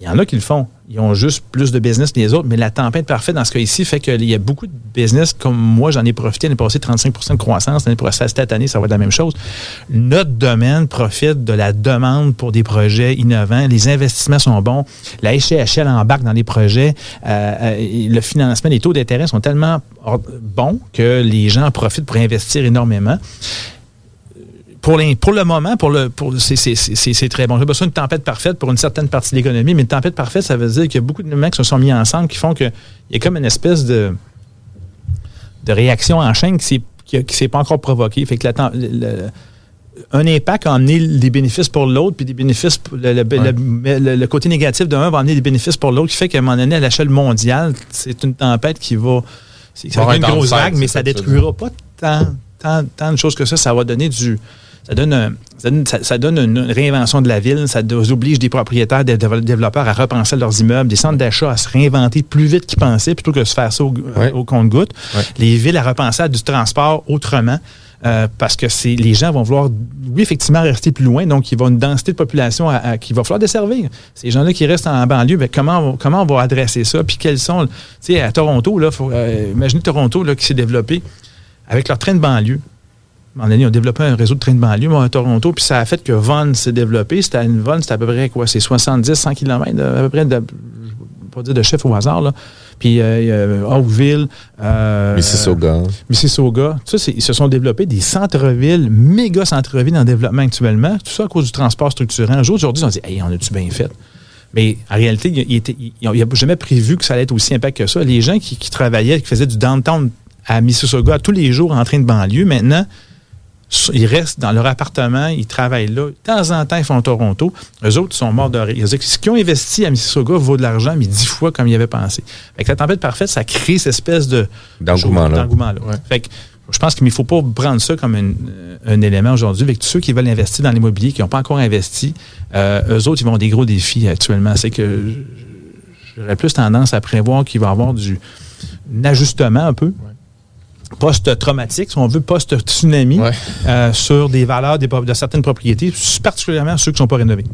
Il y en a qui le font. Ils ont juste plus de business que les autres, mais la tempête parfaite dans ce cas ici fait qu'il y a beaucoup de business comme moi, j'en ai profité l'année passée, 35% de croissance. L'année prochaine, cette année, ça va être la même chose. Notre domaine profite de la demande pour des projets innovants. Les investissements sont bons. La HCHL embarque dans les projets. Euh, euh, le financement, les taux d'intérêt sont tellement bons que les gens en profitent pour investir énormément pour, pour le moment, pour le, pour, c'est, très bon. J'ai besoin d'une tempête parfaite pour une certaine partie de l'économie, mais une tempête parfaite, ça veut dire qu'il y a beaucoup de mecs qui se sont mis ensemble qui font qu'il y a comme une espèce de, de réaction en chaîne qui qui s'est pas encore provoquée. Fait que la tem- le- le- un impact a amené des bénéfices pour l'autre, puis des bénéfices, pour- le, le- le- le- le côté négatif d'un va amener des bénéfices pour l'autre, qui fait qu'à un moment donné, à l'échelle mondiale, c'est une tempête qui va. C'est, une grosse vague, mais ça veux détruira pas tant, tant, tant de choses que ça. Ça va donner du. Ça donne, un- ça donne, ça- ça donne une réinvention de la ville. Ça oblige des propriétaires, des développeurs à repenser leurs immeubles, des centres d'achat à se réinventer plus vite qu'ils pensaient plutôt que de se faire ça au, Ouais. au compte-goutte. Ouais. Les villes à repenser à du transport autrement. euh, parce que c'est les gens vont vouloir, oui, effectivement, rester plus loin. Donc, il va une densité de population à- à- qu'il va falloir desservir. Ces gens-là qui restent en banlieue, ben, comment, on- comment on va adresser ça? Puis, quels sont. Tu sais, à Toronto, là, faut, euh, imaginez Toronto là, qui s'est développé avec leur train de banlieue. Donné, ils ont développé un réseau de trains de banlieue à Toronto, puis ça a fait que Vaughan s'est développé. C'était une Vaughan, c'était à peu près quoi? C'est 70, 100 km, à peu près, de, je vais pas dire de chef au hasard, là. Puis euh, euh, Oakville, euh, Mississauga. Mississauga, tout ça, ils se sont développés des centres-villes, méga centres-villes en développement actuellement. Tout ça à cause du transport structurant. Aujourd'hui, on dit, hey, on a-tu bien fait? Mais en réalité, il n'y a jamais prévu que ça allait être aussi impact que ça. Les gens qui, qui travaillaient, qui faisaient du downtown à Mississauga tous les jours en train de banlieue, maintenant, ils restent dans leur appartement, ils travaillent là. De temps en temps, ils font Toronto. Eux autres, ils sont morts de rire. Ce qu'ils ont investi à Mississauga vaut de l'argent, mais dix fois comme ils avaient pensé. Fait que la tempête parfaite, ça crée cette espèce de D'engouement-là. d'engouement-là. Fait que je pense qu'il ne faut pas prendre ça comme un, un élément aujourd'hui. Avec tous ceux qui veulent investir dans l'immobilier, qui n'ont pas encore investi, euh, eux autres, ils vont avoir des gros défis actuellement. C'est que j'aurais plus tendance à prévoir qu'il va y avoir du un ajustement un peu. Post-traumatique, si on veut, post-tsunami, Ouais. euh, sur des valeurs des de certaines propriétés, particulièrement ceux qui ne sont pas rénovés.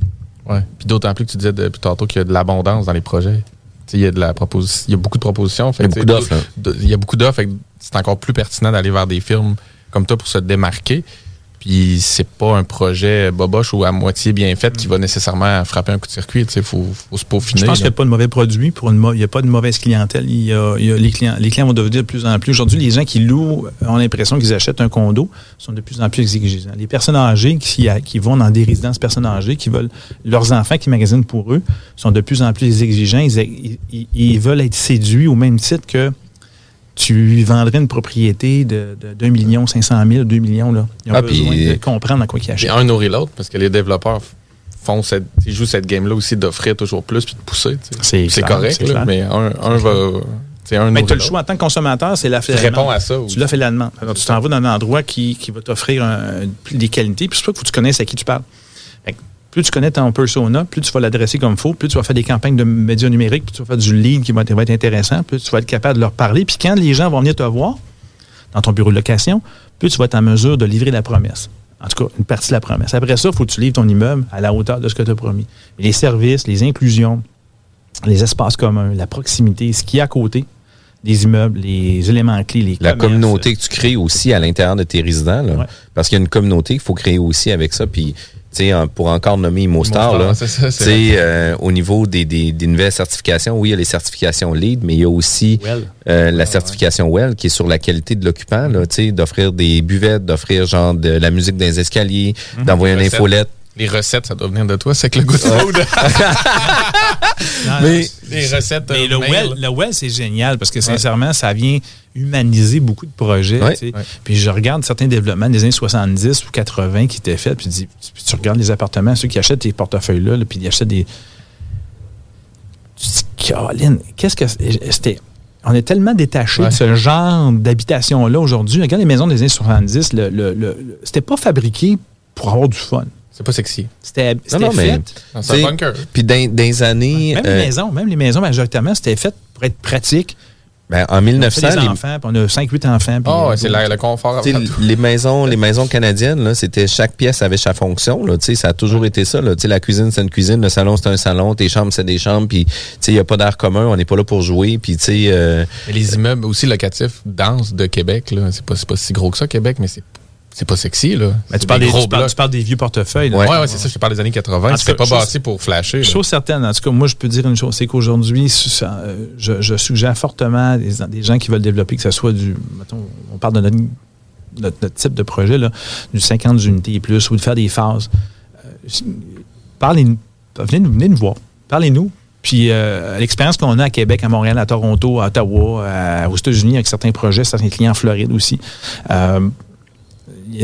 Ouais. Puis d'autant plus que tu disais depuis tantôt qu'il y a de l'abondance dans les projets. Il y, a de la proposition, il y a beaucoup de propositions. Fait Il y a beaucoup d'offres, Il y a beaucoup d'offres. C'est encore plus pertinent d'aller vers des firmes comme toi pour se démarquer. Puis c'est pas un projet boboche ou à moitié bien fait qui va nécessairement frapper un coup de circuit. Il faut, faut se peaufiner. Je pense qu'il n'y a pas de mauvais produit, pour une il n'y a pas de mauvaise clientèle. Il y a, il y a les, clients, les clients vont devenir de plus en plus. Aujourd'hui, les gens qui louent ont l'impression qu'ils achètent un condo, sont de plus en plus exigeants. Les personnes âgées qui, qui vont dans des résidences personnes âgées, qui veulent leurs enfants qui magasinent pour eux, sont de plus en plus exigeants. Ils- ils- ils veulent être séduits au même titre que tu lui vendrais une propriété de, de 2 millions 500 000, 2 millions. Là. Ils ont Ah, besoin puis- de comprendre à quoi ils achètent. un nourrit l'autre parce que les développeurs font cette, ils jouent cette game-là aussi d'offrir toujours plus puis de pousser. C'est correct, là, mais un, un va. Un Mais tu as le choix en tant que consommateur, c'est la Tu réponds à ça. Tu l'as fait la demande. Alors, tu t'en vas dans un endroit qui, qui va t'offrir des qualités. Puis c'est pour ça qu'il faut que tu connaisses à qui tu parles. Plus tu connais ton persona, plus tu vas l'adresser comme il faut, plus tu vas faire des campagnes de médias numériques, plus tu vas faire du lead qui va être, va être intéressant, plus tu vas être capable de leur parler. Puis quand les gens vont venir te voir dans ton bureau de location, plus tu vas être en mesure de livrer la promesse. En tout cas, une partie de la promesse. Après ça, il faut que tu livres ton immeuble à la hauteur de ce que tu as promis. Les services, les inclusions, les espaces communs, la proximité, ce qui est à côté des immeubles, les éléments clés, les La communauté que tu crées aussi à l'intérieur de tes résidents. là. Ouais. Parce qu'il y a une communauté qu'il faut créer aussi avec ça. Puis, en- pour encore nommer ImoStar, là, c'est ça, euh, au niveau des, des, des nouvelles certifications, oui, il y a les certifications LEED, mais il y a aussi Well. euh, la certification WELL qui est sur la qualité de l'occupant, sais, d'offrir des buvettes, d'offrir genre de la musique dans les escaliers, d'envoyer une infolette. Les recettes, ça doit venir de toi, c'est que le good food. Non, Mais- Les recettes. Mais euh, le mail. well, le well, c'est génial parce que sincèrement, ça vient humaniser beaucoup de projets. Ouais. Ouais. Puis je regarde certains développements des années 70 ou 80 qui étaient faits, puis, dis- puis tu regardes les appartements, ceux qui achètent tes portefeuilles-là, là, puis ils achètent des. Tu te dis, Caroline, qu'est-ce que c'était. On est tellement détaché Ouais. de ce genre d'habitation-là aujourd'hui. Regarde les maisons des années 70, le, le- le- le- c'était pas fabriqué pour avoir du fun. C'est pas sexy. C'était fait. Non, C'est un bunker. Puis dans, dans les années... Même euh, les maisons, même les maisons majoritairement, c'était fait pour être pratique. ben, en On 1900, fait des les- enfants, puis on a 5-8 enfants. puis, Ah, euh, ouais, c'est le confort. Les maisons, les maisons canadiennes, là, c'était chaque pièce avait sa fonction. Là, tu sais, ça a toujours été ça. Là, Tu sais, la cuisine, c'est une cuisine, le salon, c'est un salon, tes chambres, c'est des chambres. Puis, tu sais, il n'y a pas d'air commun. On n'est pas là pour jouer. Puis, tu sais, euh, Mais les immeubles aussi locatifs denses de Québec, là, c'est pas, c'est pas si gros que ça, Québec, mais c'est, c'est pas sexy, là. Mais tu, parles des, tu, parles, blocs. tu parles des vieux portefeuilles. là. Ouais, ouais, c'est ça, je te parle des années 80. En tout C'était pas bâti pour flasher. Chose certaine, en tout cas, moi, je peux dire une chose, c'est qu'aujourd'hui, euh, je, je suggère fortement des, des gens qui veulent développer, que ce soit du, mettons, on parle de notre, notre- notre type de projet, là, du 50 unités et plus, ou de faire des phases. Euh, parlez-nous, venez, nous- venez nous voir, parlez-nous. Puis euh, l'expérience qu'on a à Québec, à Montréal, à Toronto, à Ottawa, à- aux États-Unis, avec certains projets, certains clients en Floride aussi, euh,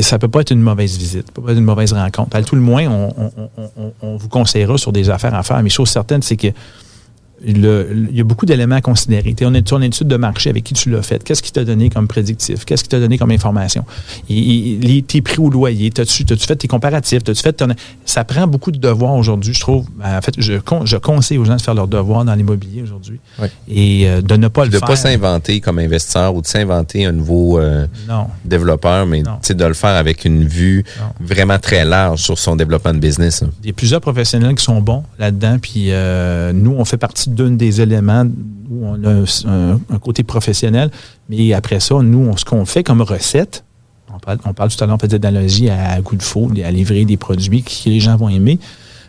ça peut pas être une mauvaise visite, ça pas une mauvaise rencontre. À tout le moins, on vous conseillera sur des affaires à faire. Mais chose certaine, c'est que le- il y a beaucoup d'éléments à considérer. Tu es en étude en étude de marché avec qui tu l'as fait. Qu'est-ce qui t'a donné comme prédictif? Qu'est-ce qui t'a donné comme information? Tes prix au loyer, t'as-tu fait tes comparatifs? T'as-tu fait ton- Ça prend beaucoup de devoirs aujourd'hui, je trouve. En fait, je, con- je conseille aux gens de faire leurs devoirs dans l'immobilier aujourd'hui Oui. et euh, de ne pas de le ne faire. pas s'inventer comme investisseur ou de s'inventer un nouveau euh, non. développeur, mais de le faire avec une vue Non. vraiment très large sur son développement de business. Il y a plusieurs professionnels qui sont bons là-dedans. Puis euh, nous, on fait partie d'un des éléments où on a un, côté professionnel. Mais après ça, nous, on- ce qu'on fait comme recette, on parle, on parle tout à l'heure peut-être d'analogie à goût de faux, à livrer des produits que les gens vont aimer.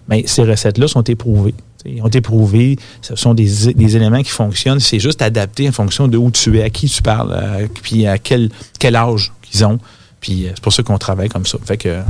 Mais ces recettes-là sont éprouvées. Ils ont été éprouvées. Ce sont des, des éléments qui fonctionnent. C'est juste adapté en fonction de où tu es, à qui tu parles, euh, puis à quel, quel âge qu'ils ont. Puis euh, c'est pour ça qu'on travaille comme ça. Fait que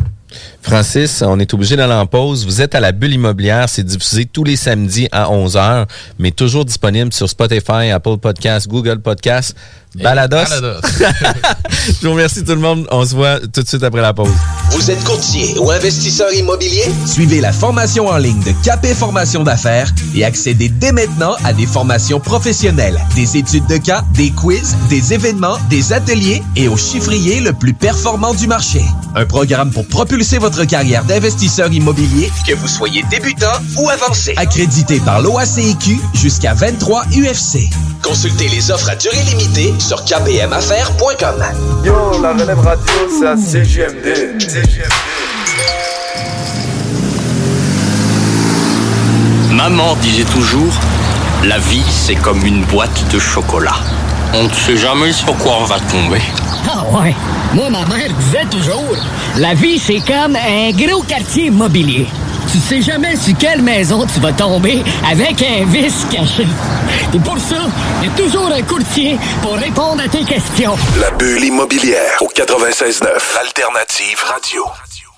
Francis, on est obligé d'aller en pause. Vous êtes à la bulle immobilière. C'est diffusé tous les samedis à 11h, mais toujours disponible sur Spotify, Apple Podcasts, Google Podcasts, Balados. Balados. Je vous remercie tout le monde. On se voit tout de suite après la pause. Vous êtes courtier ou investisseur immobilier? Suivez la formation en ligne de Capé Formation d'affaires et accédez dès maintenant à des formations professionnelles, des études de cas, des quiz, des événements, des ateliers et au chiffrier le plus performant du marché. Un programme pour propulser votre carrière d'investisseur immobilier, que vous soyez débutant ou avancé. Accrédité par l'OACIQ jusqu'à 23 UFC. Consultez les offres à durée limitée sur kpmaffaires.com. Yo, la relève radio, c'est à CGMD. CGMD. Maman disait toujours, la vie c'est comme une boîte de chocolat. On ne sait jamais sur quoi on va tomber. Ah ouais. Moi, ma mère disait toujours, la vie, c'est comme un gros quartier immobilier. Tu sais jamais sur quelle maison tu vas tomber avec un vice caché. Et pour ça, il y a toujours un courtier pour répondre à tes questions. La bulle immobilière au 96.9, Alternative Radio.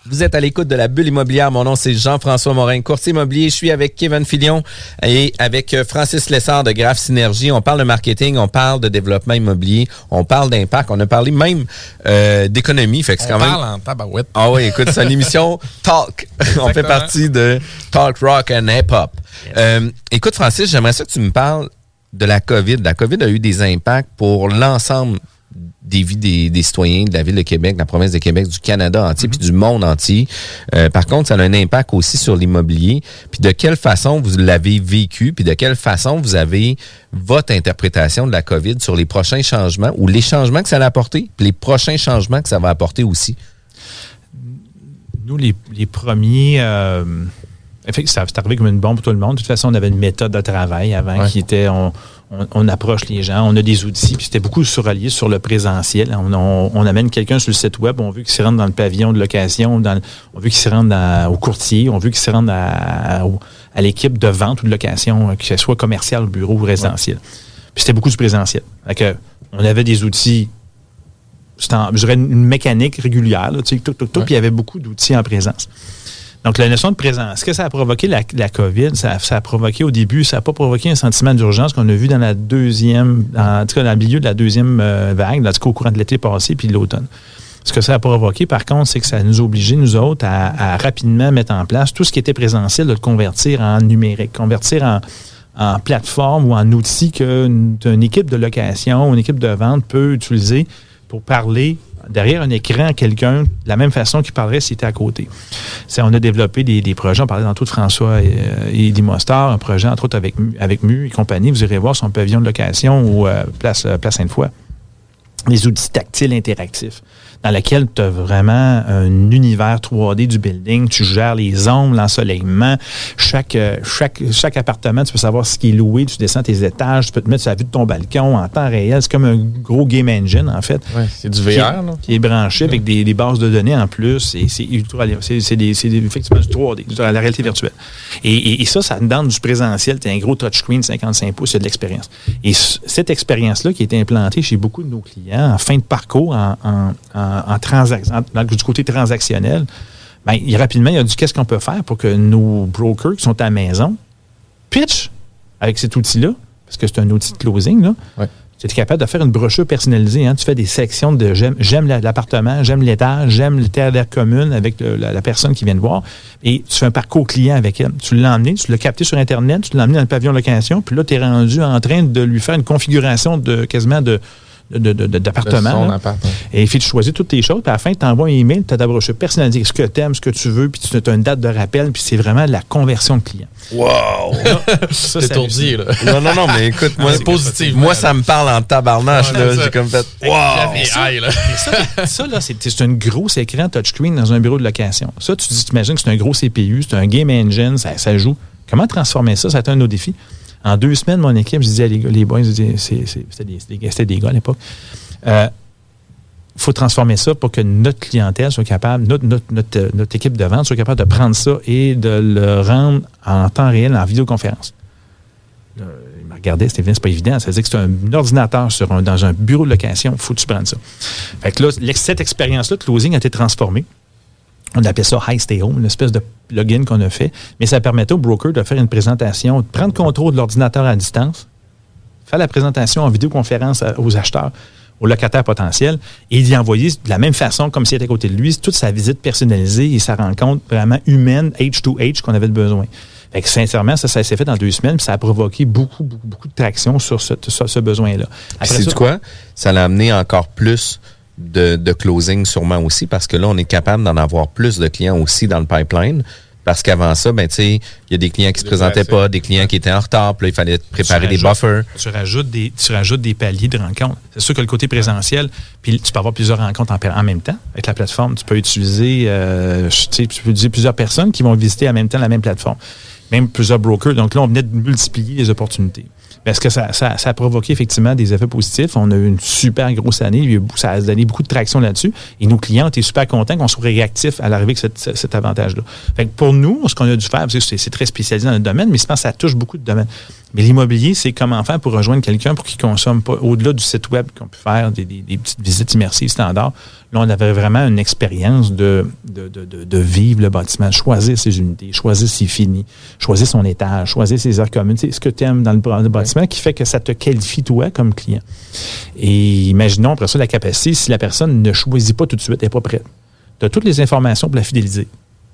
Vous êtes à l'écoute de la bulle immobilière. Mon nom, c'est Jean-François Morin, courtier immobilier. Je suis avec Kevin Filion et avec euh, Francis Lessard de Graph Synergie. On parle de marketing, on parle de développement immobilier, on parle d'impact, on a parlé même euh, d'économie. Fait que c'est quand même... parle en tabarouette. Ah oui, écoute, c'est une émission Talk. on fait partie de Talk Rock and Hip Hop. Euh, écoute, Francis, j'aimerais ça que tu me parles de la COVID. La COVID a eu des impacts pour l'ensemble des vies des, des citoyens de la ville de Québec, de la province de Québec, du Canada entier, puis du monde entier. Euh, par contre, ça a un impact aussi sur l'immobilier. Puis de quelle façon vous l'avez vécu, puis de quelle façon vous avez votre interprétation de la COVID sur les prochains changements ou les changements que ça va apporter, puis les prochains changements que ça va apporter aussi? Nous, les, les premiers. Euh, effectivement, c'est arrivé comme une bombe pour tout le monde. De toute façon, on avait une méthode de travail avant Ouais. qui était on, on- on approche les gens, on a des outils, puis c'était beaucoup surallié sur le présentiel. On, on- on amène quelqu'un sur le site web, on veut qu'il se rende dans le pavillon de location, dans on veut qu'il se rende au courtier, on veut qu'il se rende à, l'équipe de vente ou de location, euh, que ce soit commercial, bureau ou résidentiel. Puis c'était beaucoup du présentiel. Fait que, on avait des outils c'était une mécanique régulière, là, tu sais, tout, tout, tout, puis il y avait beaucoup d'outils en présence. Donc, la notion de présence, ce que ça a provoqué la, COVID, ça, a provoqué au début, ça n'a pas provoqué un sentiment d'urgence qu'on a vu dans la deuxième, en tout cas dans le milieu de la deuxième euh, vague, en tout cas au courant de l'été passé puis de l'automne. Ce que ça a provoqué, par contre, c'est que ça nous a obligés, nous autres, à, rapidement mettre en place tout ce qui était présentiel, de le convertir en numérique, convertir en, en plateforme ou en outil qu'une une équipe de location, une équipe de vente peut utiliser pour parler derrière un écran à quelqu'un de la même façon qu'il parlerait s'il était à côté. On a développé des, des projets, on parlait tantôt de François et, euh, et Dimostar, un projet entre autres avec, avec Mu et compagnie. Vous irez voir son pavillon de location ou euh, Place, euh, Place Sainte-Foy. Des outils tactiles interactifs dans lesquels tu as vraiment un univers 3D du building. Tu gères les ombres, l'ensoleillement. Chaque, euh, chaque, chaque appartement, tu peux savoir ce qui est loué. Tu descends tes étages, tu peux te mettre sur la vue de ton balcon en temps réel. C'est comme un gros game engine, en fait. Ouais, c'est du Qui est- VR, là. Qui est branché avec des, des bases de données en plus. C'est ultra- c'est c'est c'est effectivement du 3D, de la réalité virtuelle. Et, et- et ça, ça te donne du présentiel. Tu as un gros touchscreen 55 pouces, a de l'expérience. Et cette expérience-là qui a été implantée chez beaucoup de nos clients en fin de parcours, en, en, en- en en- du côté transactionnel, ben, il- rapidement, il a du qu'est-ce qu'on peut faire pour que nos brokers qui sont à la maison pitch avec cet outil-là, parce que c'est un outil de closing, là. Ouais. Tu es capable de faire une brochure personnalisée. Hein? Tu fais des sections de j'aime, j'aime la- l'appartement, j'aime l'étage, j'aime le terre d'air commune avec le- la, la personne qui vient de voir. Et tu fais un parcours client avec elle. Tu l'as emmené, tu l'as capté sur Internet, tu l'as emmené dans le pavillon location, puis là, tu es rendu en train de lui faire une configuration de quasiment de, de, de- de- De d'appartement. Et il fait tu choisis toutes tes choses, puis à la fin, tu envoies un email, tu as ta brochure personnalisée, ce que tu aimes, ce que tu veux, puis tu as une date de rappel, puis c'est vraiment la conversion de client. Wow! C'est étourdi, là. non, non, non, mais écoute, moi, C'est positif, moi ça me parle en tabarnache, Ouais, là. J'ai comme fait, wow! Et. Et ça, ça, là, c'est c'est un gros écran touchscreen dans un bureau de location. Ça, tu t'imagines que c'est un gros CPU, c'est un game engine, ça, ça joue. Comment transformer ça? Ça a été un de nos défis. En deux semaines, mon équipe, je disais à les, les boys, c'était des, des- gars à l'époque. Il faut transformer ça pour que notre clientèle soit capable, notre, notre, notre, euh, notre équipe de vente soit capable de prendre ça et de le rendre en temps réel en vidéoconférence. Là, il me regardait, c'était c'est pas évident. Ça veut dire que c'est un ordinateur sur un- dans un bureau de location. faut que tu prennes ça. Fait que là, cette expérience-là closing a été transformée. On appelait ça High Stay Home, une espèce de plugin qu'on a fait. Mais ça permettait au broker de faire une présentation, de prendre contrôle de l'ordinateur à distance, faire la présentation en vidéoconférence aux acheteurs, aux locataires potentiels, et d'y envoyer de la même façon, comme s'il était à côté de lui, toute sa visite personnalisée et sa rencontre vraiment humaine, H2H, qu'on avait besoin. Fait que sincèrement, ça, ça s'est fait dans deux semaines, puis ça a provoqué beaucoup, beaucoup, beaucoup de traction sur ce, sur ce besoin-là. C'est quoi? Ça l'a amené encore plus de, de closing sûrement aussi parce que là, on est capable d'en avoir plus de clients aussi dans le pipeline. Parce qu'avant ça, ben, tu sais, il y a des clients qui se présentaient pas, des clients qui étaient en retard, puis là, il fallait préparer des buffers. Tu rajoutes des, tu rajoutes des paliers de rencontres. C'est sûr que le côté présentiel, puis tu peux avoir plusieurs rencontres en, même temps avec la plateforme. Tu peux utiliser, euh, tu sais, tu peux utiliser plusieurs personnes qui vont visiter en même temps la même plateforme. même plusieurs brokers. Donc là, on venait de multiplier les opportunités. Est-ce que ça, ça, a provoqué effectivement des effets positifs? On a eu une super grosse année. Ça a donné beaucoup de traction là-dessus. Et nos clients étaient super contents qu'on soit réactifs à l'arrivée de cet, cet avantage-là. Pour nous, ce qu'on a dû faire, c'est très spécialisé dans notre domaine, mais je pense que ça touche beaucoup de domaines. Mais l'immobilier, c'est comment faire pour rejoindre quelqu'un pour qu'il consomme pas, au-delà du site web qu'on peut faire, des, petites visites immersives standards. Là, on avait vraiment une expérience de, de, de, de, vivre le bâtiment, choisir ses unités, choisir ses finis, choisir son étage, choisir ses heures communes. C'est ce que tu aimes dans le, bâtiment qui fait que ça te qualifie toi comme client. Et imaginons après ça la capacité, si la personne ne choisit pas tout de suite, elle n'est pas prête. Tu as toutes les informations pour la fidéliser,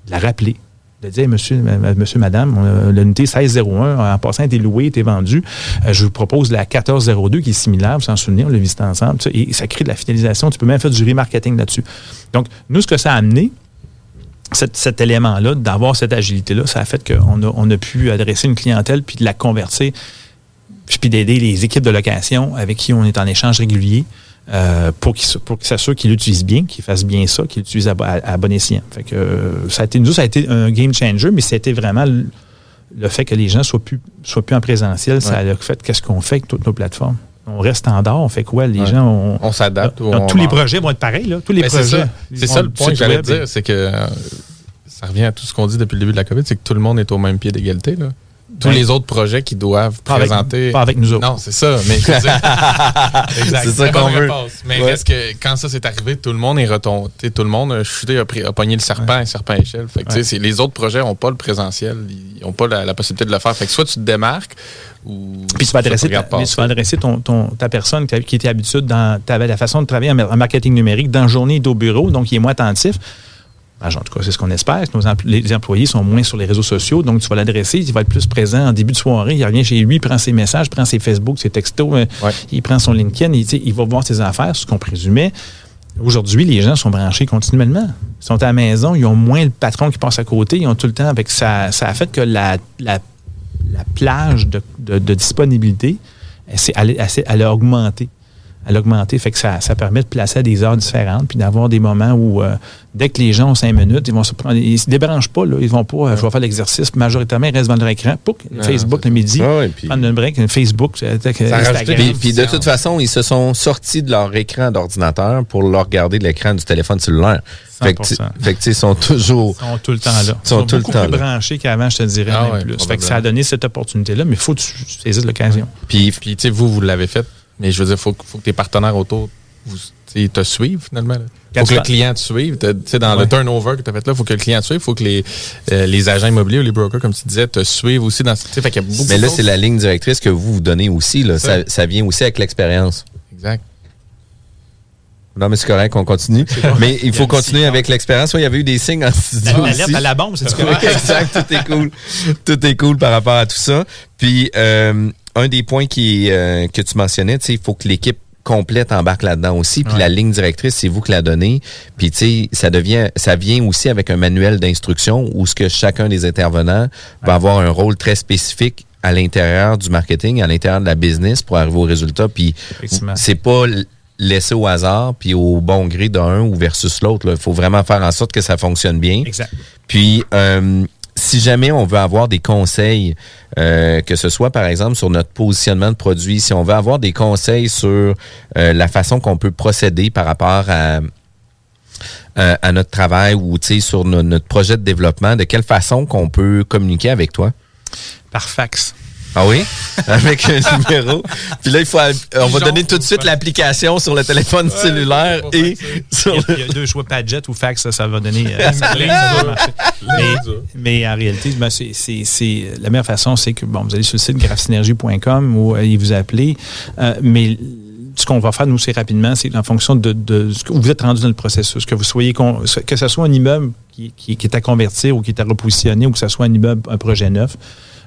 la rappeler, de dire, monsieur, monsieur, madame, l'unité 1601, en passant, été louée, été vendue. Euh, je vous propose la 1402 qui est similaire, vous s'en souvenez, on l'a visité ensemble. Et ça crée de la fidélisation. Tu peux même faire du remarketing là-dessus. Donc, nous, ce que ça a amené, cet, élément-là, d'avoir cette agilité-là, ça a fait qu'on a, on a pu adresser une clientèle puis de la convertir, puis d'aider les équipes de location avec qui on est en échange régulier. Euh, pour qu'il pour s'assure qu'il l'utilise bien, qu'il fasse bien ça, qu'il l'utilise à, à, bon escient. Fait que, euh, ça a été, nous, ça a été un game changer, mais c'était vraiment le, fait que les gens soient plus, soient plus en présentiel, ça a fait qu'est-ce qu'on fait avec toutes nos plateformes? On reste en dehors, on fait quoi? Les gens, on, on s'adapte. tous les projets vont être pareils, là. Tous les projets. C'est ça, le point que j'allais dire, c'est que euh, ça revient à tout ce qu'on dit depuis le début de la COVID, c'est que tout le monde est au même pied d'égalité, là tous ben, les autres projets qui doivent présenter. pas avec nous autres. Non, c'est ça. Mais c'est ça qu'on veut. Mais est-ce que quand ça s'est arrivé, tout le monde est retombé. Tout le monde a chuté, a, pris, a pogné le serpent, un serpent à échelle. Fait que, les autres projets n'ont pas le présentiel. Ils n'ont pas la, possibilité de le faire. Fait que soit tu te démarques ou. Puis tu vas adresser, ta, tu vas adresser ton, ta personne qui était habituée dans la façon de travailler en marketing numérique dans la journée et au bureau, donc il est moins attentif en tout cas, c'est ce qu'on espère. Nos les employés sont moins sur les réseaux sociaux, donc tu vas l'adresser, il va être plus présent en début de soirée. Il revient chez lui, il prend ses messages, prend ses Facebook, ses textos, euh, il prend son LinkedIn, il, il va voir ses affaires, ce qu'on présumait. Aujourd'hui, les gens sont branchés continuellement. Ils sont à la maison, ils ont moins le patron qui passe à côté, ils ont tout le temps avec ça. Ça a fait que la, la, plage de, de, disponibilité, elle, elle a augmenté à l'augmenter. Fait que ça, ça, permet de placer à des heures différentes, puis d'avoir des moments où, euh, dès que les gens ont cinq minutes, ils vont se prendre, ils se débranchent pas, là. Ils vont pas, euh, je vais faire l'exercice, majoritairement, ils restent devant leur écran. Pouc, Facebook le midi, ah puis, prendre une break, Facebook, euh, Instagram. Puis, de toute façon, ils se sont sortis de leur écran d'ordinateur pour leur regarder l'écran du téléphone cellulaire. Fait que, fait que ils sont toujours. Ils sont tout le temps là. Ils sont, tout beaucoup le temps plus branchés qu'avant, je te dirais, ah même plus. Fait que ça a donné cette opportunité-là, mais il faut que tu saisisses l'occasion. Puis, puis tu sais, vous, vous l'avez fait mais je veux dire, il faut, faut, que tes partenaires autour te suivent finalement. Il faut que le client te suive. Dans le turnover que tu as fait là, il faut que le client te suive. Il faut que les, euh, les agents immobiliers ou les brokers, comme tu disais, te suivent aussi. Dans, fait y a beaucoup Mais là, c'est la ligne directrice que vous vous donnez aussi. Là. Ça. Ça, vient aussi avec l'expérience. Exact. Non, mais c'est correct, on continue. Mais il faut continuer avec l'expérience. il y avait eu des signes en studio. La aussi. à la bombe, c'est correct. exact, tout est cool. Tout est cool par rapport à tout ça. Puis, euh, un des points qui, euh, que tu mentionnais, il faut que l'équipe complète embarque là-dedans aussi. Puis la ligne directrice, c'est vous qui la donnez. Puis tu sais, ça devient, ça vient aussi avec un manuel d'instruction où ce que chacun des intervenants va avoir un rôle très spécifique à l'intérieur du marketing, à l'intérieur de la business pour arriver au résultat. Puis c'est pas laissé au hasard puis au bon gré d'un ou versus l'autre. Il faut vraiment faire en sorte que ça fonctionne bien. Exact. Puis euh, si jamais on veut avoir des conseils, euh, que ce soit par exemple sur notre positionnement de produit, si on veut avoir des conseils sur euh, la façon qu'on peut procéder par rapport à, à, notre travail ou sur notre projet de développement, de quelle façon qu'on peut communiquer avec toi? Par fax. Ah oui? Avec un numéro. Puis là, il faut, on va donner tout de suite l'application sur le téléphone cellulaire et sur il, y a, il y a deux choix, Padjet ou fax, ça, va donner. Euh, mais, mais, en réalité, ben, c'est, la meilleure façon, c'est que bon, vous allez sur le site graphsynergie.com ou euh, vous appelez. Euh, mais ce qu'on va faire, nous, c'est rapidement, c'est en fonction de, de, ce que vous êtes rendu dans le processus, que vous soyez, que ce soit un immeuble qui, qui, qui est à convertir ou qui est à repositionner ou que ce soit un immeuble, un projet neuf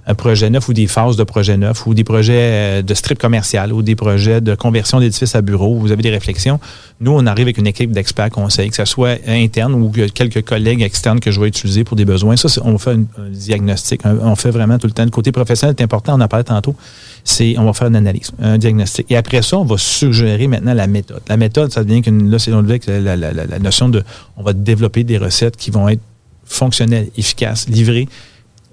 un projet neuf ou des phases de projet neuf ou des projets euh, de strip commercial ou des projets de conversion d'édifices à bureau, vous avez des réflexions. Nous, on arrive avec une équipe d'experts conseils, que ce soit interne ou quelques collègues externes que je vais utiliser pour des besoins. Ça, on fait un, diagnostic. on fait vraiment tout le temps. Le côté professionnel est important, on en parlait tantôt. C'est, on va faire une analyse, un diagnostic. Et après ça, on va suggérer maintenant la méthode. La méthode, ça devient qu'une, là, c'est la, la, la notion de, on va développer des recettes qui vont être fonctionnelles, efficaces, livrées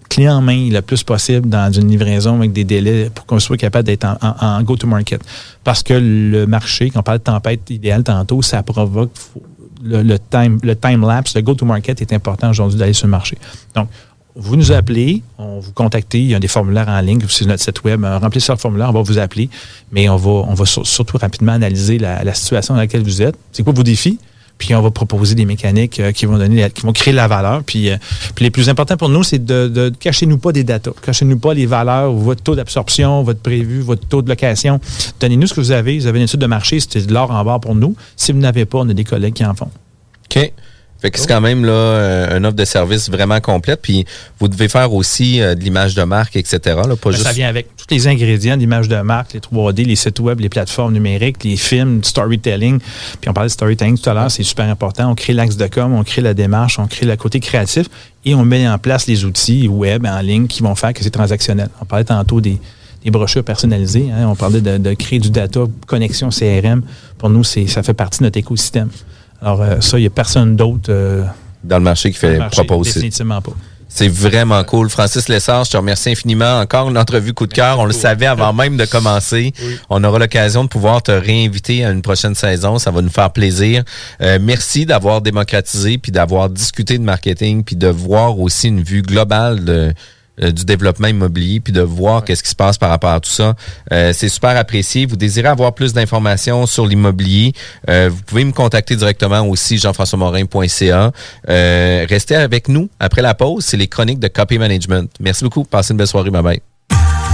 clé en main le plus possible dans une livraison avec des délais pour qu'on soit capable d'être en, go-to-market. Parce que le marché, quand on parle de tempête idéale tantôt, ça provoque le, time, le time lapse, le go-to-market est important aujourd'hui d'aller sur le marché. Donc, vous nous appelez, on vous contacte, il y a des formulaires en ligne sur notre site web. Remplissez le formulaire, on va vous appeler, mais on va, on va sur- surtout rapidement analyser la situation dans laquelle vous êtes. C'est quoi vos défis? Puis on va proposer des mécaniques euh, qui vont donner, la- qui vont créer la valeur. Puis, euh, puis les plus importants pour nous, c'est de, de cachez-nous pas des datas, cachez-nous pas les valeurs, votre taux d'absorption, votre prévu, votre taux de location. Donnez-nous ce que vous avez. Vous avez une étude de marché, c'est de l'or en barre pour nous. Si vous n'avez pas, on a des collègues qui en font. OK. Fait que c'est quand même là euh, une offre de service vraiment complète. Puis vous devez faire aussi euh, de l'image de marque, etc. Là, pas Ben, juste... Ça vient avec tous les ingrédients, l'image de marque, les 3D, les sites web, les plateformes numériques, les films, storytelling. Puis on parlait de storytelling tout à l'heure, c'est super important. On crée l'axe de com, on crée la démarche, on crée le côté créatif et on met en place les outils web en ligne qui vont faire que c'est transactionnel. On parlait tantôt des, des brochures personnalisées. hein. On parlait de, de créer du data, connexion CRM. Pour nous, ça fait partie de notre écosystème. Alors euh, ça, il n'y a personne d'autre euh, dans le marché qui fait marché. propose. Définitivement pas. C'est vraiment cool. Francis Lessard, je te remercie infiniment. Encore une entrevue coup de cœur. On le savait avant même de commencer. On aura l'occasion de pouvoir te réinviter à une prochaine saison. Ça va nous faire plaisir. Euh, merci d'avoir démocratisé puis d'avoir discuté de marketing puis de voir aussi une vue globale de euh, du développement immobilier puis de voir qu'est-ce qui se passe par rapport à tout ça. Euh, c'est super apprécié. Vous désirez avoir plus d'informations sur l'immobilier, euh, vous pouvez me contacter directement aussi jean-françois-morin.ca. Euh, restez avec nous après la pause, c'est les chroniques de Copy Management. Merci beaucoup, passez une belle soirée, bye bye.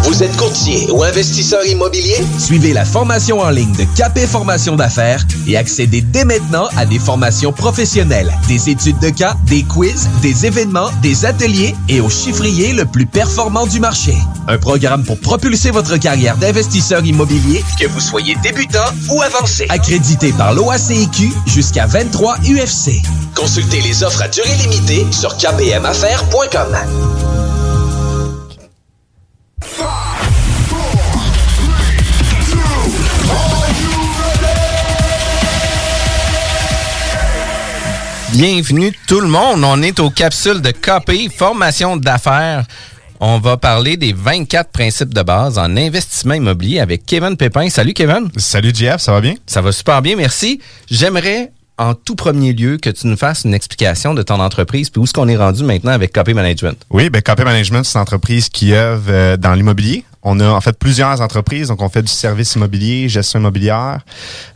Vous êtes courtier ou investisseur immobilier? Suivez la formation en ligne de Capé Formation d'affaires et accédez dès maintenant à des formations professionnelles, des études de cas, des quiz, des événements, des ateliers et au chiffrier le plus performant du marché. Un programme pour propulser votre carrière d'investisseur immobilier, que vous soyez débutant ou avancé. Accrédité par l'OACIQ jusqu'à 23 UFC. Consultez les offres à durée limitée sur kpmaffaires.com. Bienvenue tout le monde. On est aux capsules de KPI, formation d'affaires. On va parler des 24 principes de base en investissement immobilier avec Kevin Pépin. Salut Kevin. Salut JF, ça va bien? Ça va super bien, merci. J'aimerais en tout premier lieu que tu nous fasses une explication de ton entreprise puis où est-ce qu'on est rendu maintenant avec KP Management? Oui, ben KP Management, c'est une entreprise qui œuvre euh, dans l'immobilier. On a en fait plusieurs entreprises, donc on fait du service immobilier, gestion immobilière,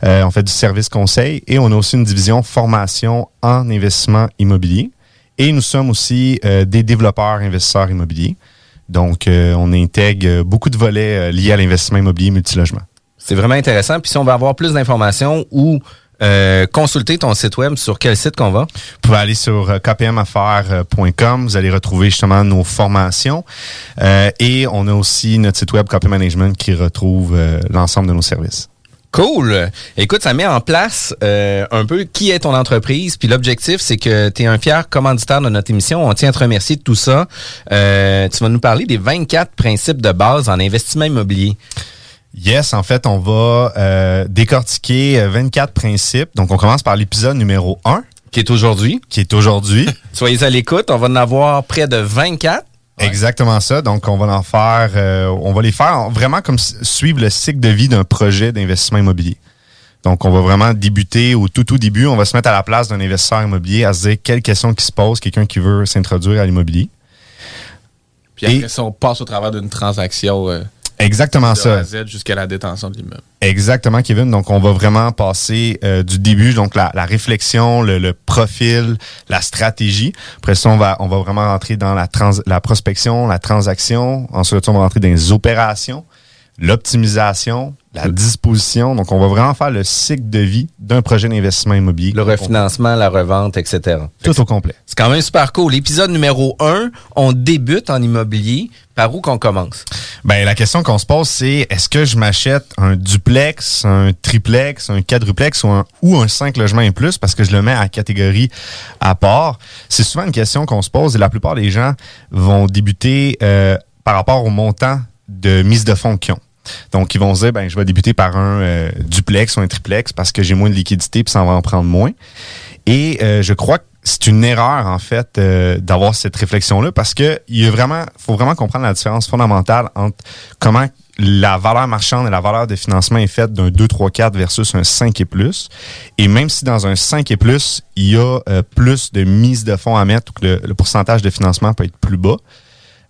euh, on fait du service conseil et on a aussi une division formation en investissement immobilier. Et nous sommes aussi euh, des développeurs investisseurs immobiliers. Donc, euh, on intègre euh, beaucoup de volets euh, liés à l'investissement immobilier multilogement. C'est vraiment intéressant. Puis si on veut avoir plus d'informations ou euh, consulter ton site web, sur quel site qu'on va? Vous pouvez aller sur euh, kpmaffaires.com. Vous allez retrouver justement nos formations. Euh, et on a aussi notre site web KP Management qui retrouve euh, l'ensemble de nos services. Cool. Écoute, ça met en place euh, un peu qui est ton entreprise. Puis l'objectif, c'est que tu es un fier commanditaire de notre émission. On tient à te remercier de tout ça. Euh, tu vas nous parler des 24 principes de base en investissement immobilier. Yes, en fait, on va euh, décortiquer euh, 24 principes. Donc, on commence par l'épisode numéro 1. Qui est aujourd'hui. Qui est aujourd'hui. Soyez à l'écoute. On va en avoir près de 24. Exactement ça. Donc, on va en faire, euh, on va les faire en- vraiment comme suivre le cycle de vie d'un projet d'investissement immobilier. Donc, on va vraiment débuter au tout, tout début. On va se mettre à la place d'un investisseur immobilier à se dire quelles questions qui se posent, quelqu'un qui veut s'introduire à l'immobilier. Puis après ça, on passe au travers d'une transaction. euh, Exactement de ça. Jusqu'à la détention de l'immeuble. Exactement, Kevin. Donc, on va vraiment passer euh, du début, donc la, la réflexion, le, le profil, la stratégie. Après ça, on va, on va vraiment rentrer dans la, trans, la prospection, la transaction. Ensuite, on va rentrer dans les opérations, l'optimisation, la disposition. Donc, on va vraiment faire le cycle de vie d'un projet d'investissement immobilier. Le refinancement, la revente, etc. Tout au complet. C'est quand même super cool. L'épisode numéro 1, on débute en immobilier. Par où qu'on commence? Ben, la question qu'on se pose, c'est est-ce que je m'achète un duplex, un triplex, un quadruplex ou un, ou un 5 logements et plus parce que je le mets à catégorie à part? C'est souvent une question qu'on se pose et la plupart des gens vont débuter euh, par rapport au montant de mise de fonds qu'ils ont. Donc, ils vont se dire, ben, je vais débuter par un euh, duplex ou un triplex parce que j'ai moins de liquidité puis ça va en prendre moins. Et euh, je crois c'est une erreur en fait euh, d'avoir cette réflexion là parce que il y a vraiment faut vraiment comprendre la différence fondamentale entre comment la valeur marchande et la valeur de financement est faite d'un 2 3 4 versus un 5 et plus et même si dans un 5 et plus il y a euh, plus de mise de fonds à mettre ou que le, le pourcentage de financement peut être plus bas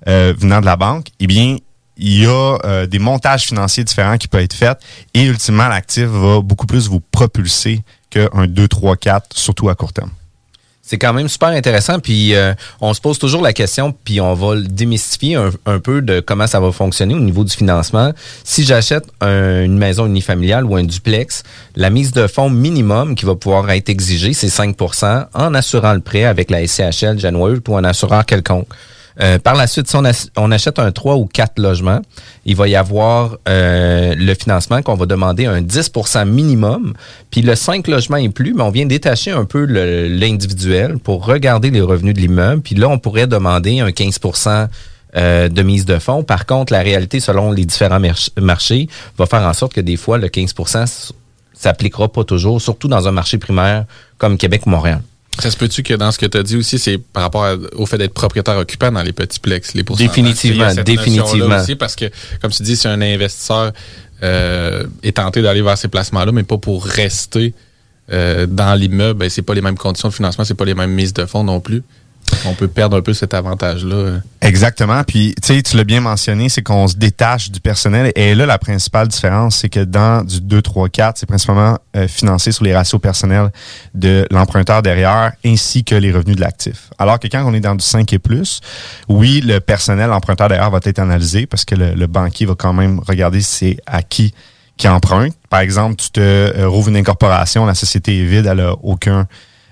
euh, venant de la banque eh bien il y a euh, des montages financiers différents qui peuvent être faits et ultimement l'actif va beaucoup plus vous propulser qu'un 2 3 4 surtout à court terme C'est quand même super intéressant. Puis euh, on se pose toujours la question, puis on va le démystifier un, peu de comment ça va fonctionner au niveau du financement. Si j'achète un- une maison unifamiliale ou un duplex, la mise de fonds minimum qui va pouvoir être exigée, c'est 5% en assurant le prêt avec la SCHL, Genworth ou un assureur quelconque. Euh, par la suite, si on, ach- on achète un 3 ou 4 logements, il va y avoir euh, le financement qu'on va demander un 10% minimum. Puis le 5 logements et plus, mais on vient détacher un peu l'individuel pour regarder les revenus de l'immeuble. Puis là, on pourrait demander un 15% euh, de mise de fonds. Par contre, la réalité, selon les différents marchés, va faire en sorte que des fois, le 15 s- s'appliquera pas toujours, surtout dans un marché primaire comme Québec ou Montréal. Ça se peut-tu que dans ce que tu as dit aussi, c'est par rapport à- au fait d'être propriétaire occupant dans les petits plex, les pourcentages. Définitivement, définitivement. Aussi parce que, comme tu dis, si un investisseur euh, est tenté d'aller vers ces placements-là, mais pas pour rester euh, dans l'immeuble, ben, c'est pas les mêmes conditions de financement, c'est pas les mêmes mises de fonds non plus. On peut perdre un peu cet avantage-là. Exactement. Puis, tu sais, tu l'as bien mentionné, c'est qu'on se détache du personnel. Et là, la principale différence, c'est que dans du 2, 3, 4, c'est principalement euh, financé sur les ratios personnels de l'emprunteur derrière, ainsi que les revenus de l'actif. Alors que quand on est dans du 5 et plus, oui, le personnel emprunteur derrière va être analysé parce que le, banquier va quand même regarder si c'est à qui qui emprunte. Par exemple, tu te euh, rouvres une incorporation, la société est vide, elle a aucun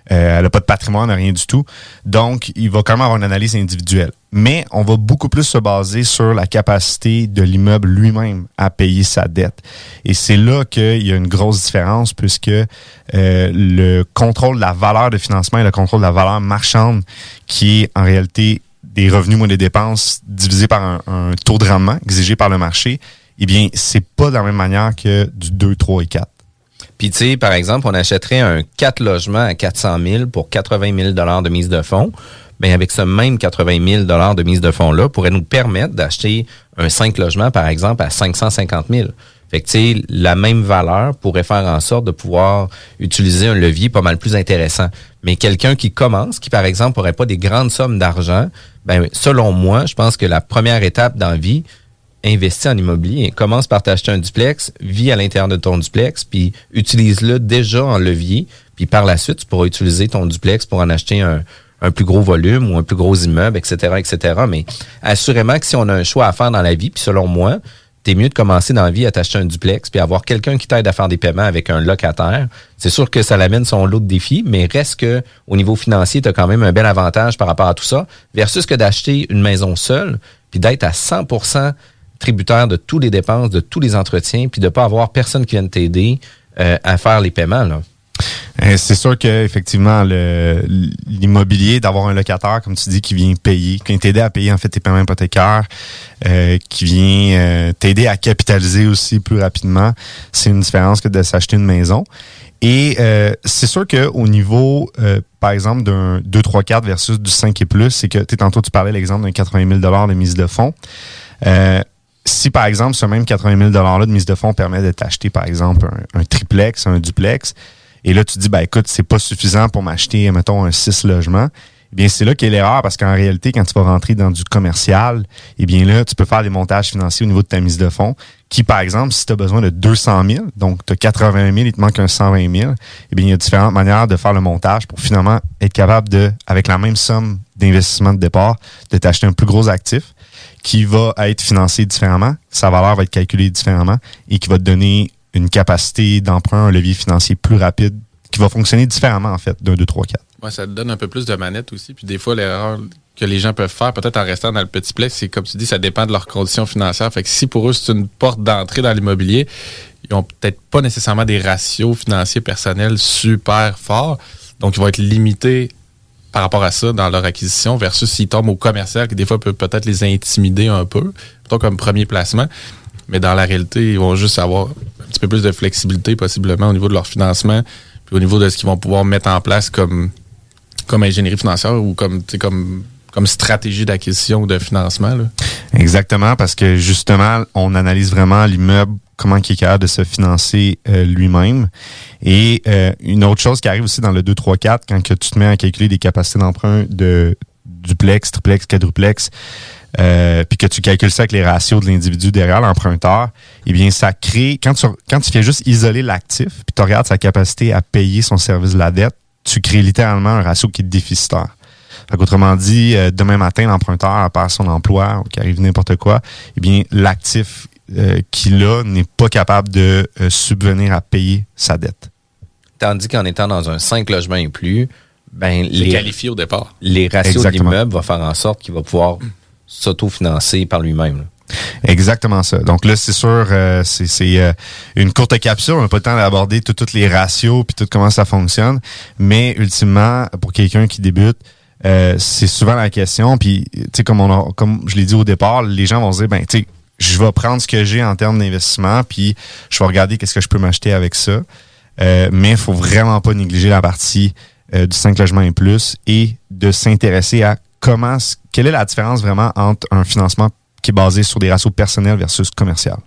elle n'a pas de patrimoine, rien du tout. Donc, il va quand même avoir une analyse individuelle. Mais on va beaucoup plus se baser sur la capacité de l'immeuble lui-même à payer sa dette. Et c'est là qu'il y a une grosse différence puisque euh, le contrôle de la valeur de financement et le contrôle de la valeur marchande qui est en réalité des revenus moins des dépenses divisé par un, un taux de rendement exigé par le marché, eh bien, c'est pas de la même manière que du 2, 3 et 4. Puis, tu sais, par exemple, on achèterait un 4 logements à 400 000 pour 80 000 de mise de fonds. Bien, avec ce même 80 000 de mise de fonds-là, pourrait nous permettre d'acheter un 5 logements, par exemple, à 550 000. Fait que, tu sais, la même valeur pourrait faire en sorte de pouvoir utiliser un levier pas mal plus intéressant. Mais quelqu'un qui commence, qui, par exemple, n'aurait pas des grandes sommes d'argent, ben, selon moi, je pense que la première étape dans la vie, investis en immobilier. Commence par t'acheter un duplex, vis à l'intérieur de ton duplex, puis utilise-le déjà en levier. Puis par la suite, tu pourras utiliser ton duplex pour en acheter un, un plus gros volume ou un plus gros immeuble, etc., etc. Mais assurément que si on a un choix à faire dans la vie, puis selon moi, t'es mieux de commencer dans la vie à t'acheter un duplex, puis avoir quelqu'un qui t'aide à faire des paiements avec un locataire. C'est sûr que ça l'amène son lot de défis, mais reste que au niveau financier, tu as quand même un bel avantage par rapport à tout ça, versus que d'acheter une maison seule, puis d'être à 100 tributaire de tous les dépenses, de tous les entretiens, puis de pas avoir personne qui vienne t'aider euh, à faire les paiements. Là. Euh, C'est sûr que effectivement l'immobilier, d'avoir un locataire, comme tu dis, qui vient payer, qui vient t'aider à payer en fait tes paiements hypothécaires, euh, qui vient euh, t'aider à capitaliser aussi plus rapidement, c'est une différence que de s'acheter une maison. Et euh, c'est sûr que au niveau, euh, par exemple, d'un 2, 3, 4 versus du 5 et plus, c'est que tantôt tu parlais l'exemple d'un 80 000 de mise de fonds. Si par exemple ce même 80 000 $-là de mise de fonds permet de t'acheter par exemple un, triplex, un duplex, et là tu dis, ben écoute, c'est pas suffisant pour m'acheter, mettons, un 6 logements, eh bien c'est là qu'est l'erreur parce qu'en réalité, quand tu vas rentrer dans du commercial, eh bien là, tu peux faire des montages financiers au niveau de ta mise de fonds qui, par exemple, si tu as besoin de 200 000, donc tu as 80 000, il te manque un 120 000, eh bien il y a différentes manières de faire le montage pour finalement être capable de, avec la même somme d'investissement de départ, de t'acheter un plus gros actif qui va être financé différemment, sa valeur va être calculée différemment et qui va te donner une capacité d'emprunt, un levier financier plus rapide qui va fonctionner différemment en fait d'un 2, 3, 4. Ouais, ça te donne un peu plus de manette aussi. Puis des fois, l'erreur que les gens peuvent faire, peut-être en restant dans le petit plex, c'est comme tu dis, ça dépend de leurs conditions financières. Fait que si pour eux, c'est une porte d'entrée dans l'immobilier, ils ont peut-être pas nécessairement des ratios financiers personnels super forts. Donc, ils vont être limités par rapport à ça dans leur acquisition versus s'ils tombent au commercial qui des fois peut peut-être les intimider un peu, plutôt comme premier placement. Mais dans la réalité, ils vont juste avoir un petit peu plus de flexibilité possiblement au niveau de leur financement, puis au niveau de ce qu'ils vont pouvoir mettre en place comme comme ingénierie financière ou comme, comme, comme stratégie d'acquisition ou de financement. Là. Exactement, parce que justement, on analyse vraiment l'immeuble, comment il est capable de se financer euh, lui-même. Et euh, une autre chose qui arrive aussi dans le 2, 3, 4, quand que tu te mets à calculer des capacités d'emprunt de duplex, triplex, quadruplex, euh, puis que tu calcules ça avec les ratios de l'individu derrière l'emprunteur, eh bien, ça crée, quand tu, quand tu fais juste isoler l'actif, puis tu regardes sa capacité à payer son service de la dette, tu crées littéralement un ratio qui est déficitaire. Fait Autrement dit, euh, demain matin, l'emprunteur perd son emploi, ou qu'il arrive n'importe quoi, eh bien, l'actif euh, qu'il a n'est pas capable de euh, subvenir à payer sa dette. Tandis qu'en étant dans un 5 logements et plus, ben, les, qualifié au départ. les ratios Exactement. de l'immeuble vont faire en sorte qu'il va pouvoir s'autofinancer par lui-même. Exactement ça. Donc là, c'est sûr, euh, c'est c'est, euh, une courte capsule. On n'a pas le temps d'aborder tout- tous les ratios puis tout comment ça fonctionne. Mais ultimement, pour quelqu'un qui débute, euh, c'est souvent la question. Puis, tu sais, comme on a- comme je l'ai dit au départ, les gens vont se dire, ben, tu sais, je vais prendre ce que j'ai en termes d'investissement, puis je vais regarder qu'est-ce que je peux m'acheter avec ça. Euh, mais il faut vraiment pas négliger la partie euh, du 5 logements et plus et de s'intéresser à comment, quelle est la différence vraiment entre un financement qui est basé sur des ratios personnels versus commercial.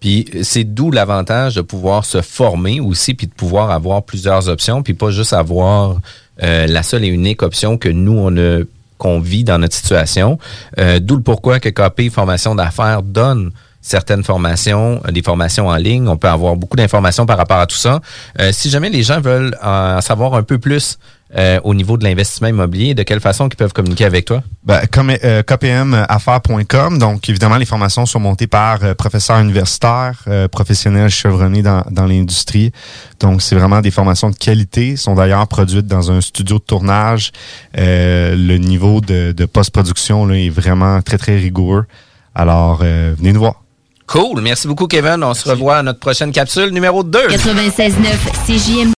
Puis c'est d'où l'avantage de pouvoir se former aussi, puis de pouvoir avoir plusieurs options, puis pas juste avoir euh, la seule et unique option que nous, on a qu'on vit dans notre situation. Euh, d'où le pourquoi que KP Formation d'affaires donne certaines formations, euh, des formations en ligne. On peut avoir beaucoup d'informations par rapport à tout ça. Euh, si jamais les gens veulent en savoir un peu plus euh, au niveau de l'investissement immobilier, de quelle façon ils peuvent communiquer avec toi? Ben, comme euh, kpmaffaires.com. Donc, évidemment, les formations sont montées par euh, professeurs universitaires, euh, professionnels chevronnés dans, dans l'industrie. Donc, c'est vraiment des formations de qualité. sont d'ailleurs produites dans un studio de tournage. Euh, le niveau de, de post-production là, est vraiment très, très rigoureux. Alors, euh, venez nous voir. Cool. Merci beaucoup, Kevin. On se revoit à notre prochaine capsule numéro 2. 96.9 CJM.